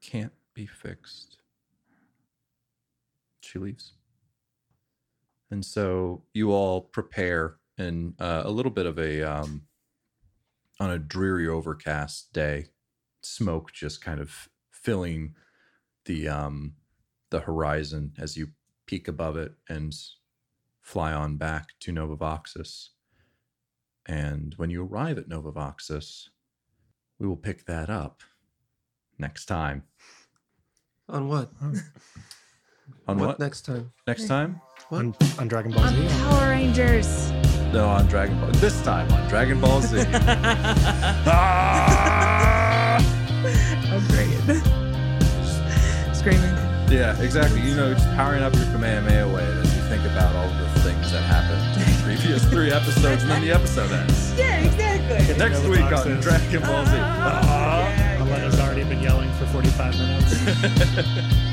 can't be fixed. She leaves. And so you all prepare in uh, a little bit of a, um, on a dreary overcast day, smoke just kind of filling the um the horizon as you peek above it and fly on back to Novavoxus. And when you arrive at Novavoxus, we will pick that up next time. On what? On what? next time? Next time? What? On, on Dragon Ball On Z. Power Rangers. No, on Dragon Ball. This time on Dragon Ball Z. Ah! oh, great. Screaming. Yeah, exactly. You know, just powering up your Kamehameha way as you think about all the things that happened in the previous three episodes, and then the episode ends. Yeah, exactly. Next the week on. Dragon Ball Z. Ah, yeah, Alena's already been yelling for 45 minutes.